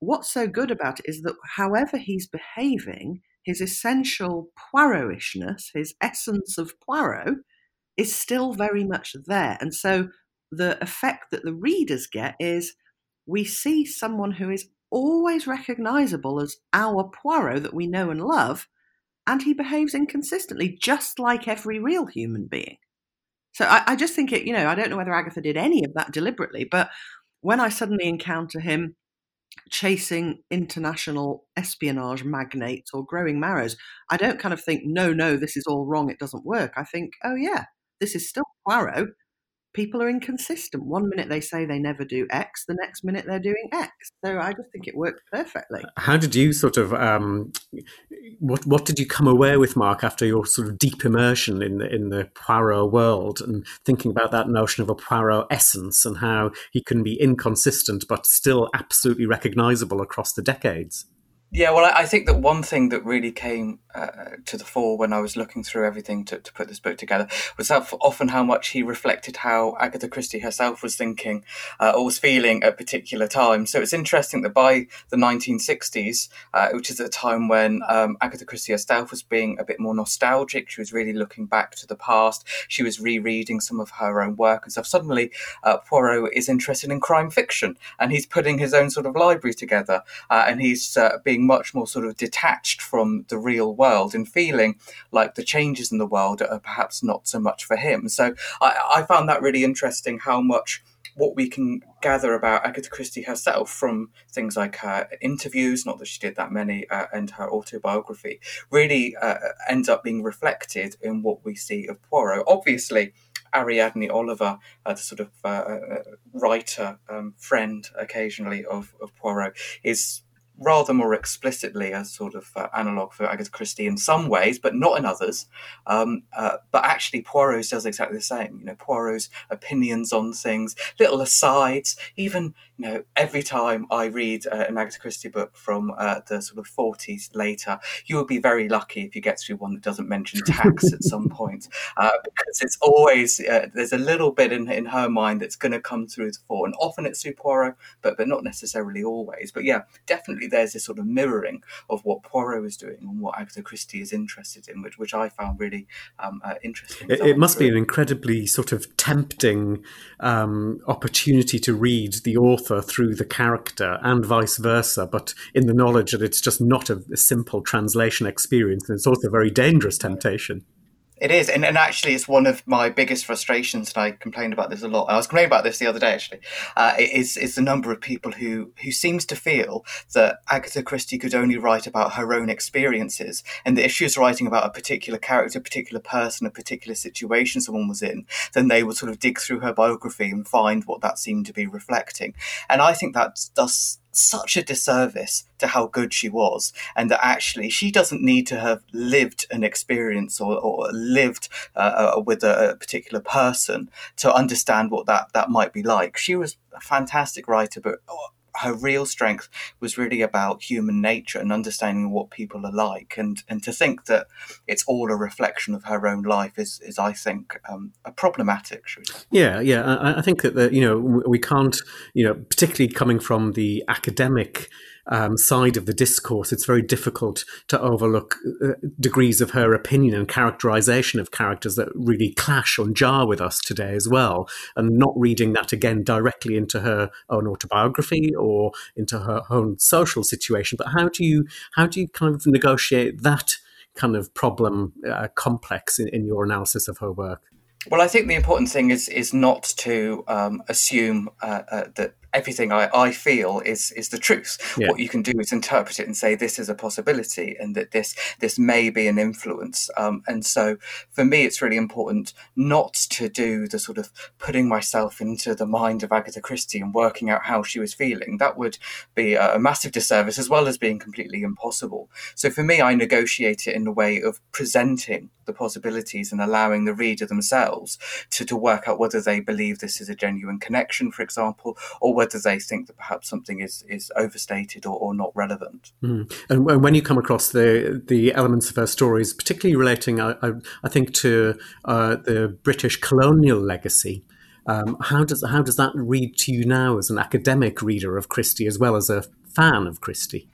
what's so good about it is that however he's behaving, his essential Poirotishness, his essence of Poirot, is still very much there. And so, the effect that the readers get is we see someone who is always recognizable as our Poirot that we know and love, and he behaves inconsistently, just like every real human being. So I, I, just think it, you know, I don't know whether Agatha did any of that deliberately, but when I suddenly encounter him chasing international espionage magnates or growing marrows, I don't kind of think, no, no, this is all wrong, it doesn't work. I think, oh yeah, this is still Poirot people are inconsistent. One minute they say they never do X, the next minute they're doing X. So I just think it worked perfectly. How did you sort of um, what what did you come away with, Mark, after your sort of deep immersion in the in the Poirot world and thinking about that notion of a Poirot essence and how he can be inconsistent but still absolutely recognizable across the decades? Yeah, well, I think that one thing that really came uh, to the fore when I was looking through everything to, to put this book together was that often how much he reflected how Agatha Christie herself was thinking uh, or was feeling at particular times. So it's interesting that by the 1960s, uh, which is a time when um, Agatha Christie herself was being a bit more nostalgic, she was really looking back to the past, she was rereading some of her own work and stuff. Suddenly, uh, Poirot is interested in crime fiction and he's putting his own sort of library together uh, and he's uh, being much more sort of detached from the real world and feeling like the changes in the world are perhaps not so much for him. So I, I found that really interesting how much what we can gather about Agatha Christie herself from things like her interviews, not that she did that many, uh, and her autobiography, really uh, ends up being reflected in what we see of Poirot. Obviously, Ariadne Oliver, uh, the sort of uh, uh writer um, friend occasionally of, of Poirot, is rather more explicitly a sort of uh, analog for Agatha Christie in some ways, but not in others. Um, uh, but actually, Poirot does exactly the same. You know, Poirot's opinions on things, little asides, even you know, every time I read uh, an Agatha Christie book from uh, the sort of 40s later, you will be very lucky if you get through one that doesn't mention tax at some <laughs> point, uh, because it's always, uh, there's a little bit in, in her mind that's going to come through the fore. And often it's through Poirot, but, but not necessarily always. But yeah, definitely there's this sort of mirroring of what Poirot is doing and what Agatha Christie is interested in, which, which I found really um, uh, interesting. It, it must be an incredibly sort of tempting um, opportunity to read the author author through the character and vice versa, but in the knowledge that it's just not a, a simple translation experience. And it's also a very dangerous temptation. It is, and, and actually, it's one of my biggest frustrations, and I complained about this a lot. I was complaining about this the other day, actually. Uh, is is the number of people who who seems to feel that Agatha Christie could only write about her own experiences, and that if she was writing about a particular character, a particular person, a particular situation someone was in, then they would sort of dig through her biography and find what that seemed to be reflecting. And I think that does such a disservice to how good she was, and that actually she doesn't need to have lived an experience or, or lived uh, uh, with a, a, particular person to understand what that, that might be like. She was a fantastic writer, but her real strength was really about human nature and understanding what people are like. And and to think that it's all a reflection of her own life is is I think um, a problematic yeah yeah. I, I think that the, you know we can't you know particularly coming from the academic um, side of the discourse, it's very difficult to overlook uh, degrees of her opinion and characterization of characters that really clash or jar with us today as well. And not reading that again directly into her own autobiography or into her own social situation. But how do you how do you kind of negotiate that kind of problem uh, complex in, in your analysis of her work? Well, I think the important thing is is not to um, assume uh, uh, that everything I, I feel is is the truth. Yeah. What you can do is interpret it and say this is a possibility and that this this may be an influence. Um, and so for me, it's really important not to do the sort of putting myself into the mind of Agatha Christie and working out how she was feeling. That would be a, massive disservice as well as being completely impossible. So for me, I negotiate it in a way of presenting the possibilities and allowing the reader themselves to, to work out whether they believe this is a genuine connection, for example, or whether they think that perhaps something is is overstated or, or not relevant. Mm. And when you come across the the elements of her stories, particularly relating, I, I, I think, to uh, the British colonial legacy. Um, how does how does that read to you now as an academic reader of Christie as well as a fan of Christie?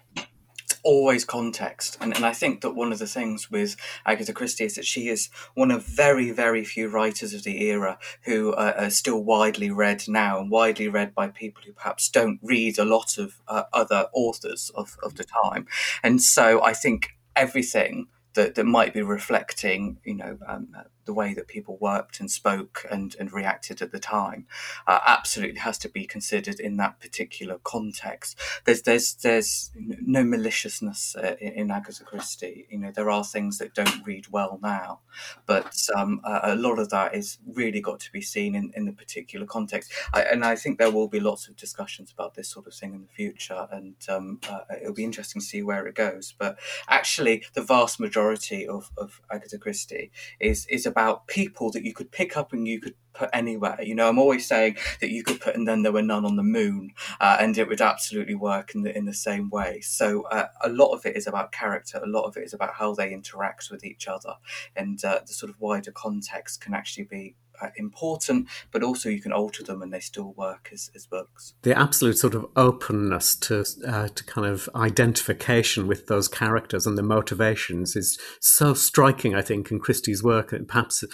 Always context. And, and I think that one of the things with Agatha Christie is that she is one of very, very few writers of the era who uh, are still widely read now and widely read by people who perhaps don't read a lot of uh, other authors of, of the time. And so I think everything that, that might be reflecting, you know, um, the way that people worked and spoke and, and reacted at the time uh, absolutely has to be considered in that particular context. There's there's there's no maliciousness uh, in, in, Agatha Christie. You know there are things that don't read well now, but um, a lot of that is really got to be seen in, in the particular context. I, and I think there will be lots of discussions about this sort of thing in the future, and um, uh, it'll be interesting to see where it goes. But actually, the vast majority of, of Agatha Christie is is about people that you could pick up and you could put anywhere. You know, I'm always saying that you could put and then there were none on the moon, uh, and it would absolutely work in the in the same way. So uh, a lot of it is about character. A lot of it is about how they interact with each other, and uh, the sort of wider context can actually be important, but also you can alter them and they still work as, as books. The absolute sort of openness to uh, to kind of identification with those characters and the motivations is so striking, I think, in Christie's work. And perhaps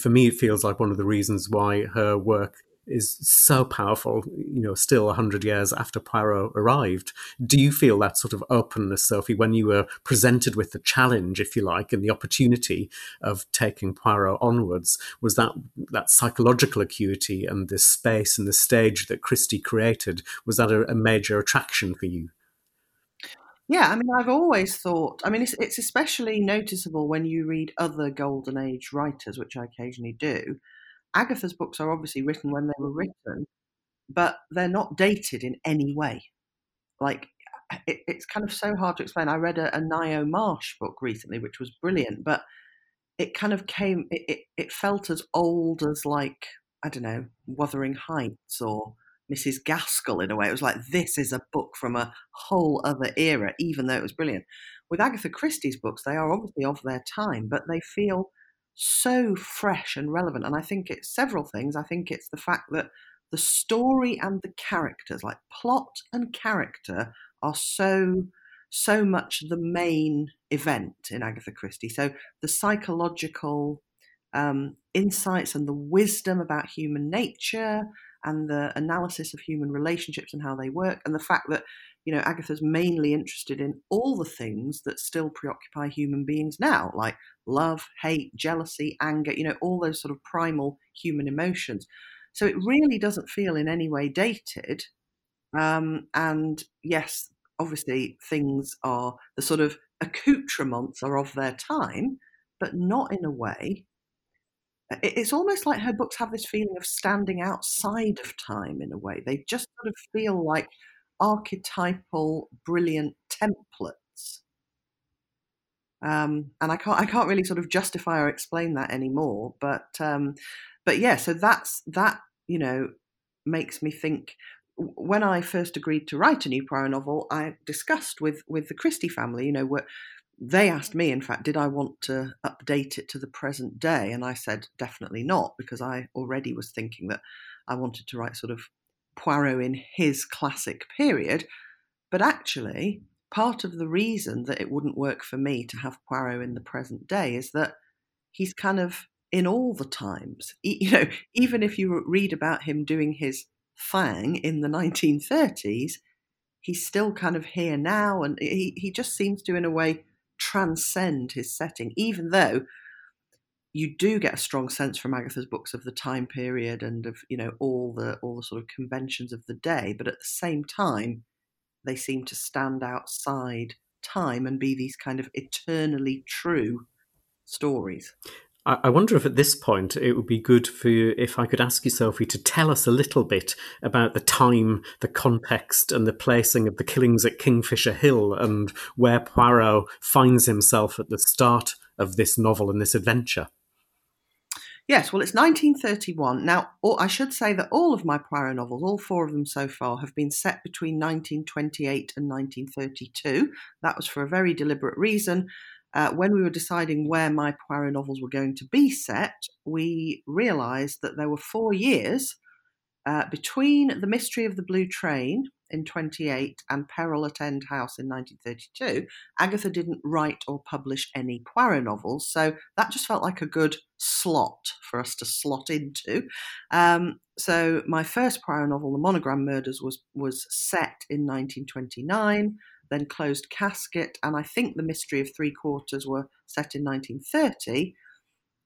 for me, it feels like one of the reasons why her work is so powerful, you know, still 100 years after Poirot arrived. Do you feel that sort of openness, Sophie, when you were presented with the challenge, if you like, and the opportunity of taking Poirot onwards? Was that that psychological acuity and the space and the stage that Christie created, was that a, a major attraction for you? Yeah, I mean, I've always thought. I mean, it's, it's especially noticeable when you read other Golden Age writers, which I occasionally do, Agatha's books are obviously written when they were written, but they're not dated in any way. Like it, it's kind of so hard to explain. I read a, a Ngaio Marsh book recently, which was brilliant, but it kind of came. It, it, it felt as old as like I don't know, Wuthering Heights or Mrs. Gaskell in a way. It was like this is a book from a whole other era, even though it was brilliant. With Agatha Christie's books, they are obviously of their time, but they feel so fresh and relevant. And I think it's several things. I think it's the fact that the story and the characters, like plot and character, are so so much the main event in Agatha Christie. So the psychological um, insights and the wisdom about human nature and the analysis of human relationships and how they work, and the fact that you know, Agatha's mainly interested in all the things that still preoccupy human beings now, like love, hate, jealousy, anger, you know, all those sort of primal human emotions. So it really doesn't feel in any way dated. Um, and yes, obviously, things are the sort of accoutrements are of their time, but not in a way. It's almost like her books have this feeling of standing outside of time in a way. They just sort of feel like archetypal, brilliant templates. Um, and I can't I can't really sort of justify or explain that anymore. But um, but yeah, so that's that you know makes me think. When I first agreed to write a new Poirot novel, I discussed with with the Christie family. You know, what they asked me, in fact, did I want to update it to the present day? And I said definitely not, because I already was thinking that I wanted to write sort of Poirot in his classic period. But actually, part of the reason that it wouldn't work for me to have Poirot in the present day is that he's kind of in all the times. You know, even if you read about him doing his thing in the 1930s, he's still kind of here now, and he, he just seems to, in a way, transcend his setting, even though you do get a strong sense from Agatha's books of the time period and of you know all the all the sort of conventions of the day, but at the same time, they seem to stand outside time and be these kind of eternally true stories. I wonder if at this point it would be good for you if I could ask you, Sophie, to tell us a little bit about the time, the context, and the placing of the killings at Kingfisher Hill and where Poirot finds himself at the start of this novel and this adventure. Yes, well, it's 1931. Now, I should say that all of my Poirot novels, all four of them so far, have been set between 1928 and 1932. That was for a very deliberate reason uh, when we were deciding where my Poirot novels were going to be set, we realised that there were four years uh, between The Mystery of the Blue Train in 28 and Peril at End House in 1932. Agatha didn't write or publish any Poirot novels, so that just felt like a good slot for us to slot into. Um, so my first Poirot novel, The Monogram Murders, was was set in 1929 then Closed Casket, and I think The Mystery of Three Quarters were set in 1930,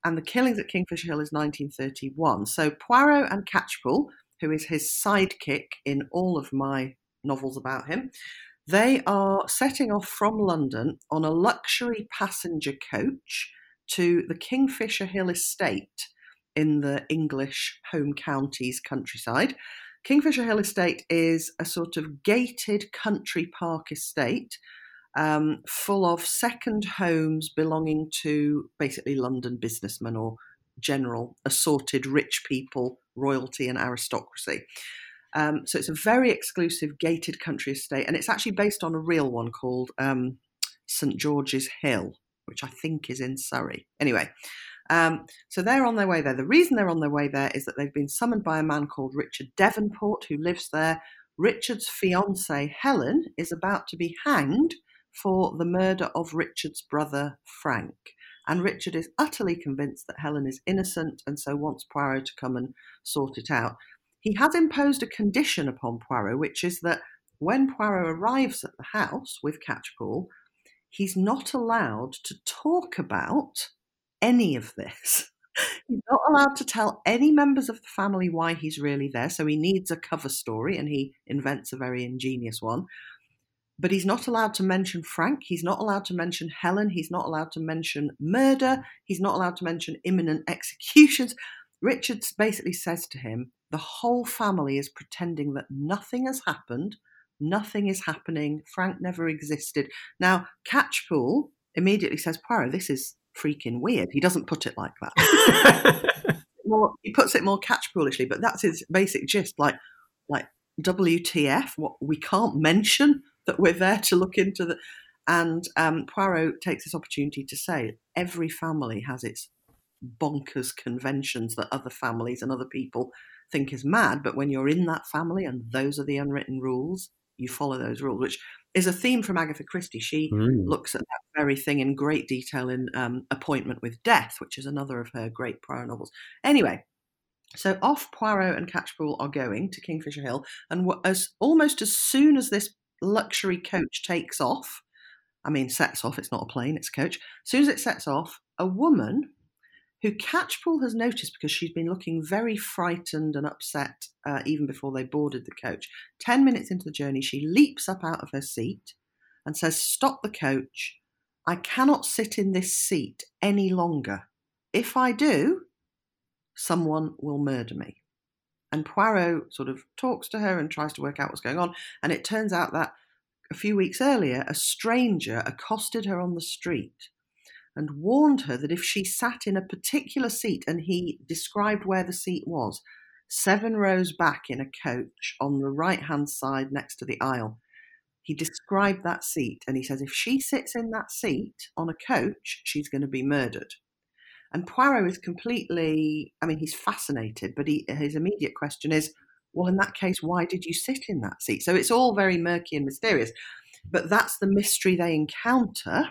and The Killings at Kingfisher Hill is 1931. So Poirot and Catchpool, who is his sidekick in all of my novels about him, they are setting off from London on a luxury passenger coach to the Kingfisher Hill estate in the English home counties countryside. Kingfisher Hill Estate is a sort of gated country park estate um, full of second homes belonging to basically London businessmen or general assorted rich people, royalty, and aristocracy. Um, so it's a very exclusive gated country estate, and it's actually based on a real one called um, St George's Hill, which I think is in Surrey. Anyway, um, so they're on their way there. The reason they're on their way there is that they've been summoned by a man called Richard Devonport who lives there. Richard's fiancee, Helen, is about to be hanged for the murder of Richard's brother, Frank. And Richard is utterly convinced that Helen is innocent and so wants Poirot to come and sort it out. He has imposed a condition upon Poirot, which is that when Poirot arrives at the house with Catchpool, he's not allowed to talk about any of this. He's not allowed to tell any members of the family why he's really there, so he needs a cover story and he invents a very ingenious one. But he's not allowed to mention Frank, he's not allowed to mention Helen, he's not allowed to mention murder, he's not allowed to mention imminent executions. Richards basically says to him, the whole family is pretending that nothing has happened, nothing is happening, Frank never existed. Now, Catchpool immediately says, Poirot, this is freaking weird. He doesn't put it like that. <laughs> more, he puts it more catchpoolishly, but that's his basic gist. Like, like WTF? What we can't mention that we're there to look into the. And um, Poirot takes this opportunity to say every family has its bonkers conventions that other families and other people think is mad. But when you're in that family and those are the unwritten rules, you follow those rules, which is a theme from Agatha Christie. She mm. looks at that very thing in great detail in um, Appointment with Death, which is another of her great Poirot novels. Anyway, so off Poirot and Catchpool are going to Kingfisher Hill, and as almost as soon as this luxury coach takes off, I mean sets off, it's not a plane, it's a coach. As soon as it sets off, a woman who Catchpool has noticed because she's been looking very frightened and upset uh, even before they boarded the coach. Ten minutes into the journey, she leaps up out of her seat and says, Stop the coach. I cannot sit in this seat any longer. If I do, someone will murder me. And Poirot sort of talks to her and tries to work out what's going on. And it turns out that a few weeks earlier, a stranger accosted her on the street and warned her that if she sat in a particular seat, and he described where the seat was, seven rows back in a coach on the right hand side next to the aisle. He described that seat and he says if she sits in that seat on a coach, she's going to be murdered. And Poirot is completely, I mean, he's fascinated, but he, his immediate question is, well, in that case, why did you sit in that seat? So it's all very murky and mysterious. But that's the mystery they encounter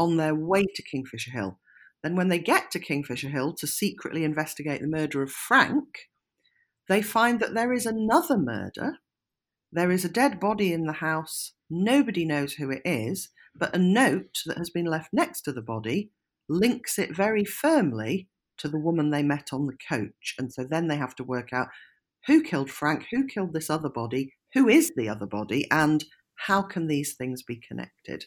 on their way to Kingfisher Hill. Then, when they get to Kingfisher Hill to secretly investigate the murder of Frank, they find that there is another murder. There is a dead body in the house. Nobody knows who it is, but a note that has been left next to the body links it very firmly to the woman they met on the coach. And so then they have to work out who killed Frank, who killed this other body, who is the other body, and how can these things be connected?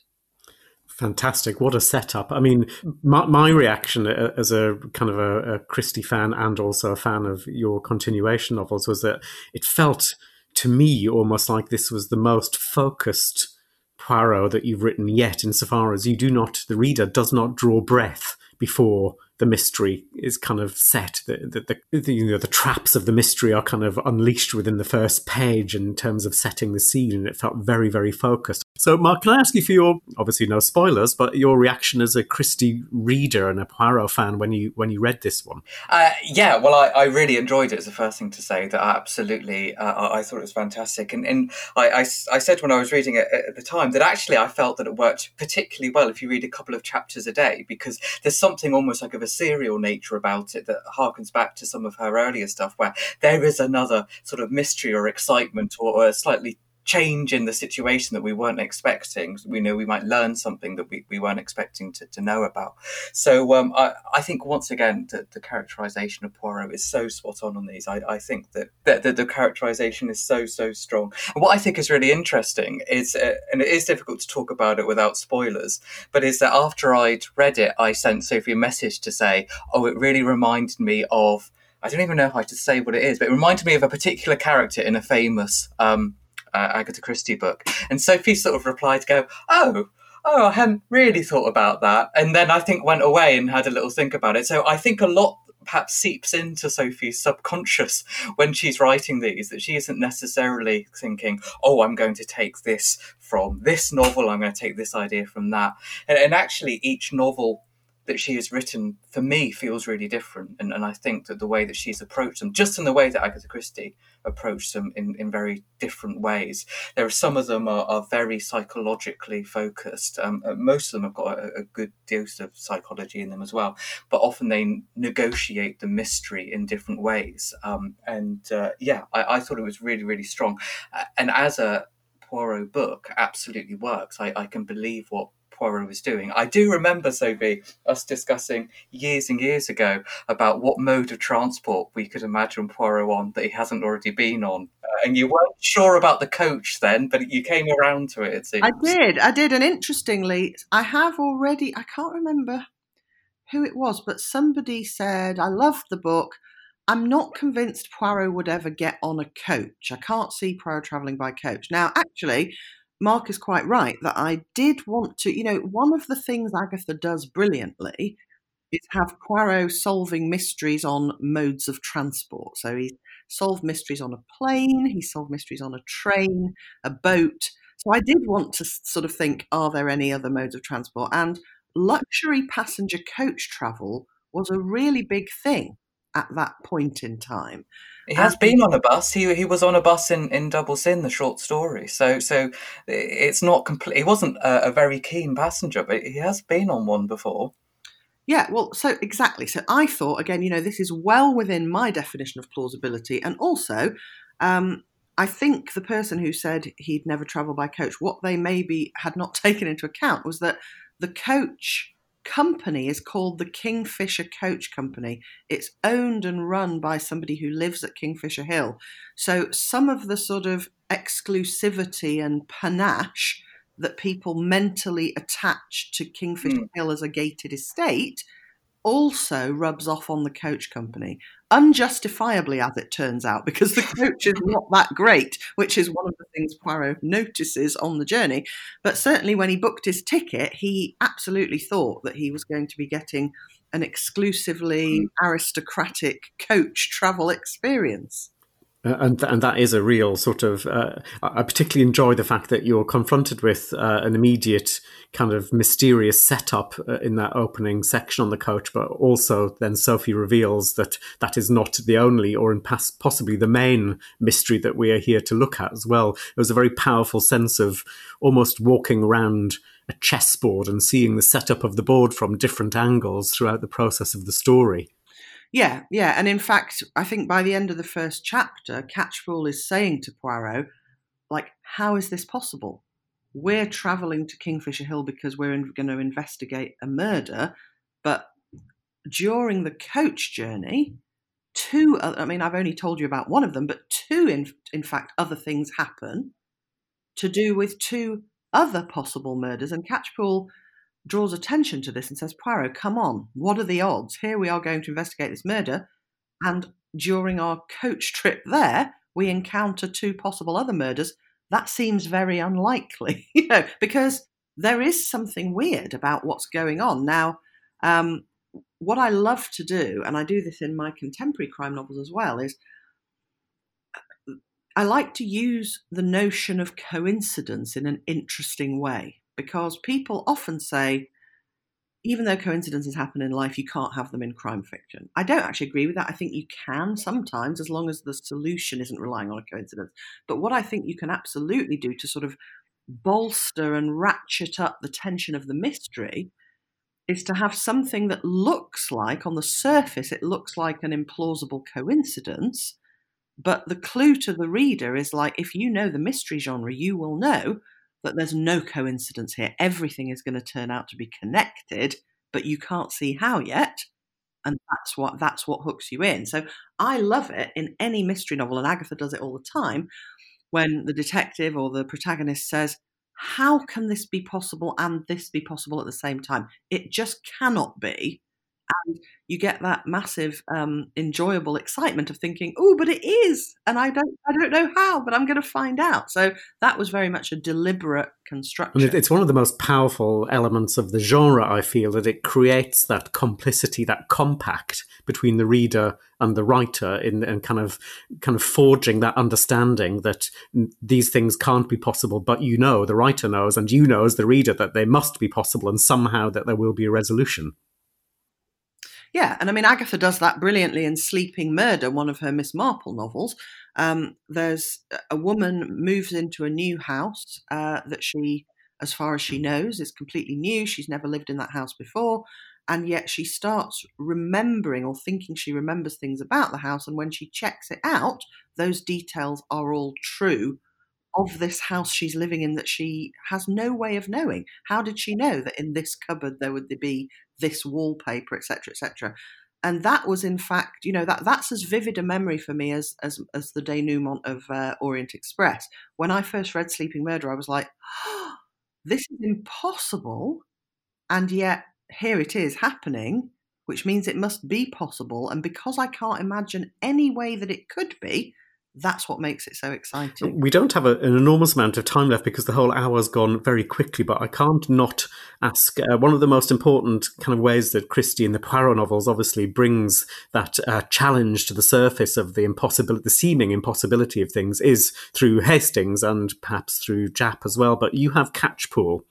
Fantastic. What a setup. I mean, my, my reaction uh, as a kind of a, a Christie fan and also a fan of your continuation novels was that it felt to me almost like this was the most focused Poirot that you've written yet, insofar as you do not, the reader does not draw breath before the mystery is kind of set. The, the, the, you know, the traps of the mystery are kind of unleashed within the first page in terms of setting the scene, and it felt very, very focused. So, Mark, can I ask you for your obviously no spoilers, but your reaction as a Christie reader and a Poirot fan when you when you read this one? Uh, yeah, well, I, I, really enjoyed it. As the first thing to say that I absolutely uh, I thought it was fantastic, and and I, I, I said when I was reading it at the time that actually I felt that it worked particularly well if you read a couple of chapters a day because there's something almost like of a serial nature about it that harkens back to some of her earlier stuff where there is another sort of mystery or excitement or, or a slightly change in the situation that we weren't expecting. We know we might learn something that we, we weren't expecting to, to know about. So um, I, I think once again the, the characterization of Poirot is so spot on on these. I, I think that, that, that the characterization is so so strong. And what I think is really interesting is, uh, and it is difficult to talk about it without spoilers, but is that after I'd read it, I sent Sophie a message to say, "Oh, it really reminded me of." I don't even know how to say what it is, but it reminded me of a particular character in a famous um, uh, Agatha Christie book. And Sophie sort of replied to go, oh, oh, I hadn't really thought about that. And then I think went away and had a little think about it. So I think a lot perhaps seeps into Sophie's subconscious when she's writing these, that she isn't necessarily thinking, oh, I'm going to take this from this novel, I'm going to take this idea from that. And, and actually, each novel that she has written for me feels really different. And, and I think that the way that she's approached them, just in the way that Agatha Christie approached them in, in very different ways. There are some of them are, are very psychologically focused. Um, uh, most of them have got a, a, good dose of psychology in them as well, but often they negotiate the mystery in different ways. Um, and uh, yeah, I, I, thought it was really, really strong. And as a Poirot book, absolutely works. I, I can believe what Poirot was doing. I do remember, Sophie, us discussing years and years ago about what mode of transport we could imagine Poirot on that he hasn't already been on. Uh, and you weren't sure about the coach then, but you came around to it, it. I did. I did. And interestingly, I have already, I can't remember who it was, but somebody said, I loved the book. I'm not convinced Poirot would ever get on a coach. I can't see Poirot travelling by coach. Now, actually, Mark is quite right that I did want to, you know, one of the things Agatha does brilliantly is have Poirot solving mysteries on modes of transport. So he solved mysteries on a plane, he solved mysteries on a train, a boat. So I did want to sort of think, are there any other modes of transport? And luxury passenger coach travel was a really big thing at that point in time. He has been on a bus. He he was on a bus in, in Double Sin, the short story. So so it's not complete. He wasn't a, a, very keen passenger, but he has been on one before. Yeah, well, so exactly. So I thought again, you know, this is well within my definition of plausibility, and also, um, I think the person who said he'd never travel by coach, what they maybe had not <laughs> taken into account was that the coach company is called the Kingfisher Coach Company. It's owned and run by somebody who lives at Kingfisher Hill. So some of the sort of exclusivity and panache that people mentally attach to Kingfisher mm. Hill as a gated estate also rubs off on the coach company, unjustifiably, as it turns out, because the coach is not that great, which is one of the things Poirot notices on the journey. But certainly, when he booked his ticket, he absolutely thought that he was going to be getting an exclusively aristocratic coach travel experience. Uh, and and that is a real sort of. Uh, I particularly enjoy the fact that you're confronted with uh, an immediate kind of mysterious setup uh, in that opening section on the coach, but also then Sophie reveals that that is not the only, or in possibly the main mystery that we are here to look at as well. It was a very powerful sense of almost walking around a chessboard and seeing the setup of the board from different angles throughout the process of the story. Yeah, yeah. And in fact, I think by the end of the first chapter, Catchpool is saying to Poirot, like, how is this possible? We're traveling to Kingfisher Hill because we're going to investigate a murder, but during the coach journey, two, I mean, I've only told you about one of them, but two, in, in fact, other things happen to do with two other possible murders. And Catchpool draws attention to this and says, Poirot, come on, what are the odds? Here we are going to investigate this murder. And during our coach trip there, we encounter two possible other murders. That seems very unlikely, <laughs> you know, because there is something weird about what's going on. Now, um, what I love to do, and I do this in my contemporary crime novels as well, is I like to use the notion of coincidence in an interesting way because people often say, even though coincidences happen in life, you can't have them in crime fiction. I don't actually agree with that. I think you can sometimes, as long as the solution isn't relying on a coincidence. But what I think you can absolutely do to sort of bolster and ratchet up the tension of the mystery is to have something that looks like, on the surface, it looks like an implausible coincidence. But the clue to the reader is like, if you know the mystery genre, you will know that there's no coincidence here. Everything is going to turn out to be connected, but you can't see how yet. And that's what that's what hooks you in. So I love it in any mystery novel, and Agatha does it all the time, when the detective or the protagonist says, How can this be possible and this be possible at the same time? It just cannot be and you get that massive um, enjoyable excitement of thinking oh but it is and i don't i don't know how but i'm going to find out. So that was very much a deliberate construction. it's one of the most powerful elements of the genre i feel that it creates that complicity that compact between the reader and the writer in and kind of kind of forging that understanding that these things can't be possible but you know the writer knows and you know as the reader that they must be possible and somehow that there will be a resolution yeah, and I mean Agatha does that brilliantly in Sleeping Murder, one of her Miss Marple novels. Um, there's a woman moves into a new house uh, that she, as far as she knows, is completely new. She's never lived in that house before, and yet she starts remembering or thinking she remembers things about the house. And when she checks it out, those details are all true of this house she's living in that she has no way of knowing. How did she know that in this cupboard there would be this wallpaper, etc., etc.? And that was, in fact, you know, that that's as vivid a memory for me as as, as the denouement of uh, Orient Express. When I first read Sleeping Murder, I was like, oh, <gasps> "This is impossible," and yet here it is happening, which means it must be possible. And because I can't imagine any way that it could be, that's what makes it so exciting. We don't have a, an enormous amount of time left because the whole hour's gone very quickly, but I can't not ask. Uh, one of the most important kind of ways that Christie in the Poirot novels obviously brings that uh, challenge to the surface of the impossibility, the seeming impossibility of things is through Hastings and perhaps through Japp as well. But you have Catchpool.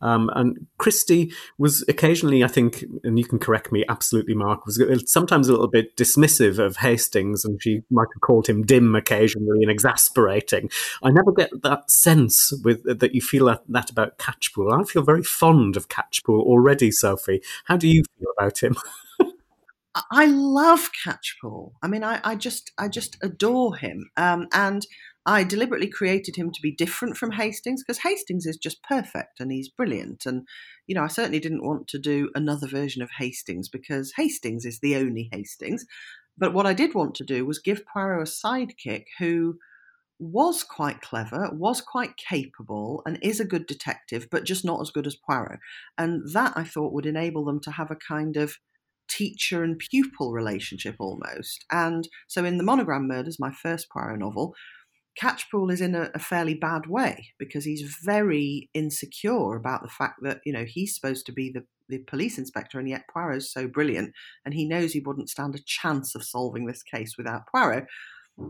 Um, and Christie was occasionally, I think, and you can correct me absolutely, Mark, was sometimes a little bit dismissive of Hastings and she might have called him dim occasionally and exasperating. I never get that sense with that you feel that, that about Catchpool. I feel very fond of Catchpool already, Sophie. How do you feel about him? <laughs> I love Catchpool. I mean, I, I just I just adore him. Um, and I deliberately created him to be different from Hastings because Hastings is just perfect and he's brilliant. And, you know, I certainly didn't want to do another version of Hastings because Hastings is the only Hastings. But what I did want to do was give Poirot a sidekick who was quite clever, was quite capable, and is a good detective, but just not as good as Poirot. And that I thought would enable them to have a kind of teacher and pupil relationship almost. And so in The Monogram Murders, my first Poirot novel, Catchpool is in a, a, fairly bad way because he's very insecure about the fact that you know he's supposed to be the, the police inspector and yet Poirot's so brilliant and he knows he wouldn't stand a chance of solving this case without Poirot.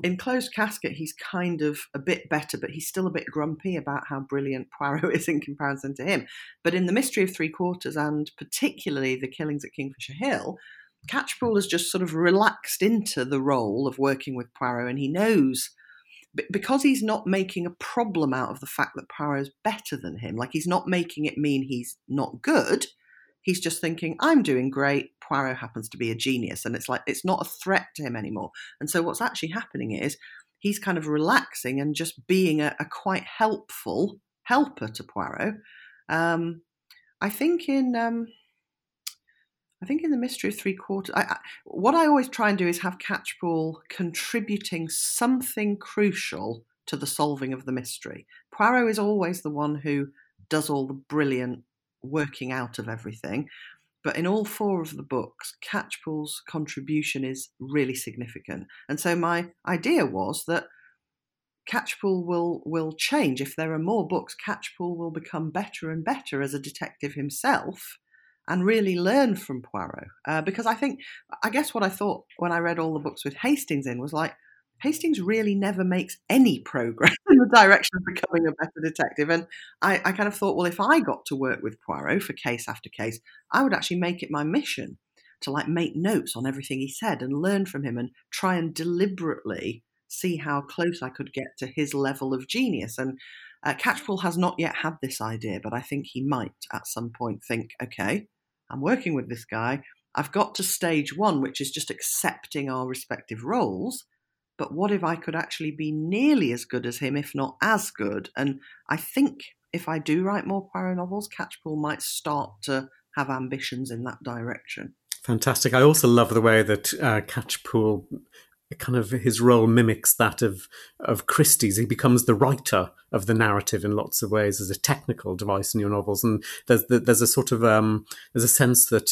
in Closed Casket, he's kind of a bit better, but he's still a bit grumpy about how brilliant <laughs> Poirot is in comparison to him. But in The Mystery of Three Quarters, and particularly The Killings at Kingfisher Hill, Catchpool has just sort of relaxed into the role of working with Poirot, and he knows because he's not making a problem out of the fact that Poirot is better than him. Like he's not making it mean he's not good. He's just thinking, I'm doing great. Poirot happens to be a genius. And it's like, it's not a threat to him anymore. And so what's actually happening is he's kind of relaxing and just being a, a quite helpful helper to Poirot. Um, I think in. Um, I think in the mystery of three quarters, I, I, what I always try and do is have Catchpool contributing something crucial to the solving of the mystery. Poirot is always the one who does all the brilliant working out of everything. But in all four of the books, Catchpool's contribution is really significant. And so my idea was that Catchpool will will change. If there are more books, Catchpool will become better and better as a detective himself and really learn from Poirot. Uh, because I think, I guess what I thought when I read all the books with Hastings in was like, Hastings really never makes any progress direction of becoming a better detective. And I, I, kind of thought, well, if I got to work with Poirot for case after case, I would actually make it my mission to like make notes on everything he said and learn from him and try and deliberately see how close I could get to his level of genius. And uh, Catchpool has not yet had this idea, but I think he might at some point think, okay, I'm working with this guy. I've got to stage one, which is just accepting our respective roles. But what if I could actually be nearly as good as him, if not as good? And I think if I do write more Poirot novels, Catchpool might start to have ambitions in that direction. Fantastic. I also love the way that uh, Catchpool kind of his role mimics that of of Christie's. He becomes the writer of the narrative in lots of ways as a technical device in your novels, and there's there's a sort of um, there's a sense that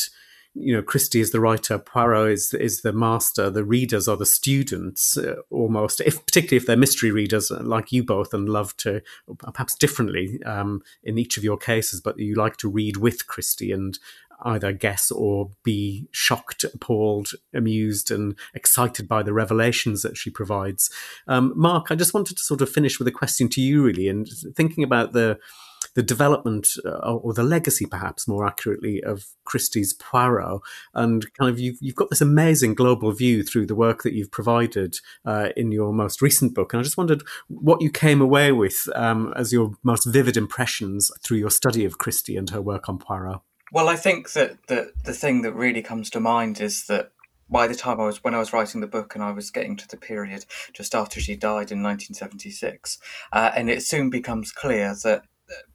you know Christie is the writer, Poirot is is the master, the readers are the students uh, almost. If particularly if they're mystery readers uh, like you both and love to perhaps differently um, in each of your cases, but you like to read with Christie and either guess or be shocked, appalled, amused, and excited by the revelations that she provides. Um, Mark, I just wanted to sort of finish with a question to you, really, and thinking about the the development uh, or the legacy, perhaps more accurately, of Christie's Poirot, and kind of you've, you've got this amazing global view through the work that you've provided uh, in your most recent book, and I just wondered what you came away with um, as your most vivid impressions through your study of Christie and her work on Poirot. Well, I think that the the thing that really comes to mind is that by the time I was when I was writing the book and I was getting to the period just after she died in 1976, uh, and it soon becomes clear that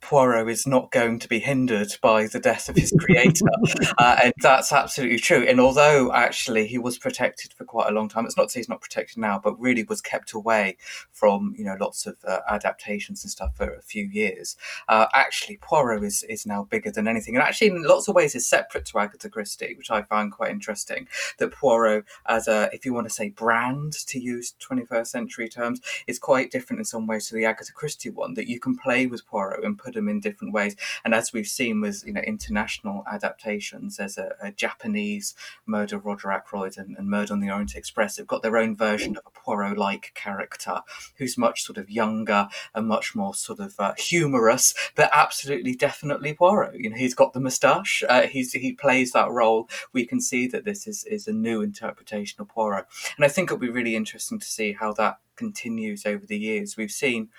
Poirot is not going to be hindered by the death of his creator. <laughs> uh, and that's absolutely true. And although actually he was protected for quite a long time, it's not to say he's not protected now, but really was kept away from, you know, lots of uh, adaptations and stuff for a few years. Uh, actually, Poirot is, is now bigger than anything. And actually, in lots of ways, is separate to Agatha Christie, which I find quite interesting. That Poirot, as a, if you want to say brand, to use 21st century terms, is quite different in some ways to the Agatha Christie one, that you can play with Poirot and put them in different ways. And as we've seen with you know international adaptations, there's a, a Japanese Murder Roger Ackroyd and, and, Murder on the Orient Express. They've got their own version of a Poirot-like character who's much sort of younger and much more sort of uh, humorous, but absolutely definitely Poirot. You know, he's got the moustache. Uh, he's he plays that role. We can see that this is is a new interpretation of Poirot, and I think it'll be really interesting to see how that continues over the years. We've seen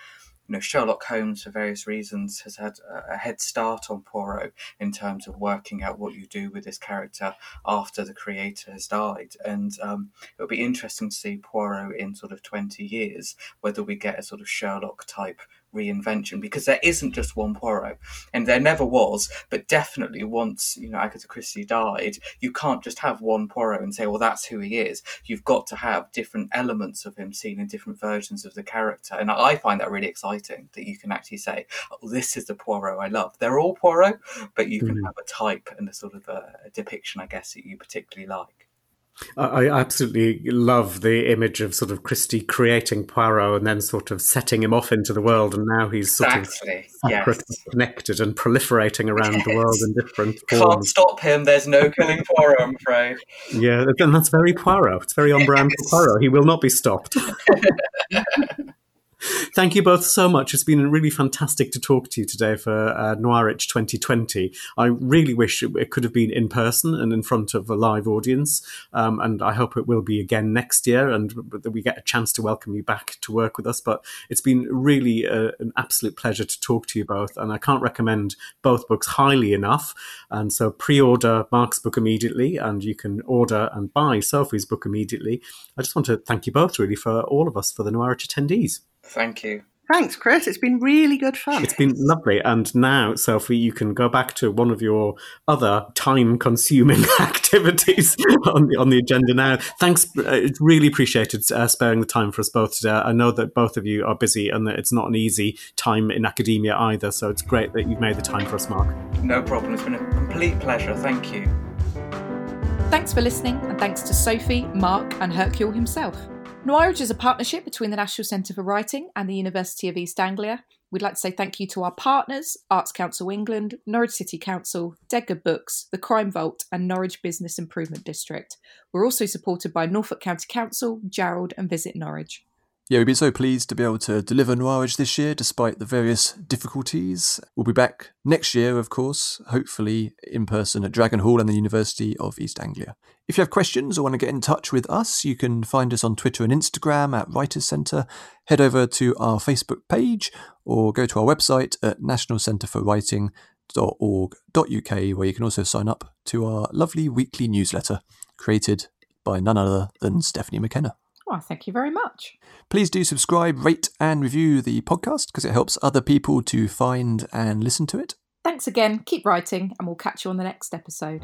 you know, Sherlock Holmes, for various reasons, has had a head start on Poirot in terms of working out what you do with this character after the creator has died. And um, it'll be interesting to see Poirot in sort of 20 years, whether we get a sort of Sherlock type reinvention because there isn't just one Poirot, and there never was. But definitely, once you know Agatha Christie died, you can't just have one Poirot and say, "Well, that's who he is." You've got to have different elements of him seen in different versions of the character, and I find that really exciting that you can actually say, oh, "This is the Poirot I love." They're all Poirot, but you can have a type and a sort of a, a depiction, I guess, that you particularly like. I absolutely love the image of sort of Christie creating Poirot and then sort of setting him off into the world, and now he's sort exactly. of yes. connected, and proliferating around yes. the world in different <laughs> forms. Can't stop him. There's no killing Poirot, I'm afraid. Yeah, and that's very Poirot. It's very on brand yes. for Poirot. He will not be stopped. <laughs> Thank you both so much. It's been really fantastic to talk to you today for uh, Noirwich 2020. I really wish it could have been in person and in front of a live audience, um, and I hope it will be again next year and that we get a chance to welcome you back to work with us. But it's been really uh, an absolute pleasure to talk to you both, and I can't recommend both books highly enough. And so pre-order Mark's book immediately, and you can order and buy Sophie's book immediately. I just want to thank you both really for all of us for the Noirwich attendees. Thank you. Thanks, Chris. It's been really good fun. It's been lovely. And now, Sophie, you can go back to one of your other time consuming <laughs> activities on the, on the agenda now. Thanks. Uh, it's really appreciated uh, sparing the time for us both today. I know that both of you are busy and that it's not an easy time in academia either. So it's great that you've made the time for us, Mark. No problem. It's been a complete pleasure. Thank you. Thanks for listening, and thanks to Sophie, Mark, and Hercule himself. Noirwich is a partnership between the National Centre for Writing and the University of East Anglia. We'd like to say thank you to our partners, Arts Council England, Norwich City Council, Deadgood Books, the Crime Vault, and Norwich Business Improvement District. We're also supported by Norfolk County Council, Jarrold, and Visit Norwich. Yeah, we've been so pleased to be able to deliver Noirwich this year despite the various difficulties. We'll be back next year, of course, hopefully in person at Dragon Hall and the University of East Anglia. If you have questions or want to get in touch with us, you can find us on Twitter and Instagram at Writers Centre. Head over to our Facebook page or go to our website at nationalcentreforwriting.org.uk where you can also sign up to our lovely weekly newsletter created by none other than Stephanie McKenna. Well, thank you very much. Please do subscribe, rate, and review the podcast because it helps other people to find and listen to it. Thanks again. Keep writing, and we'll catch you on the next episode.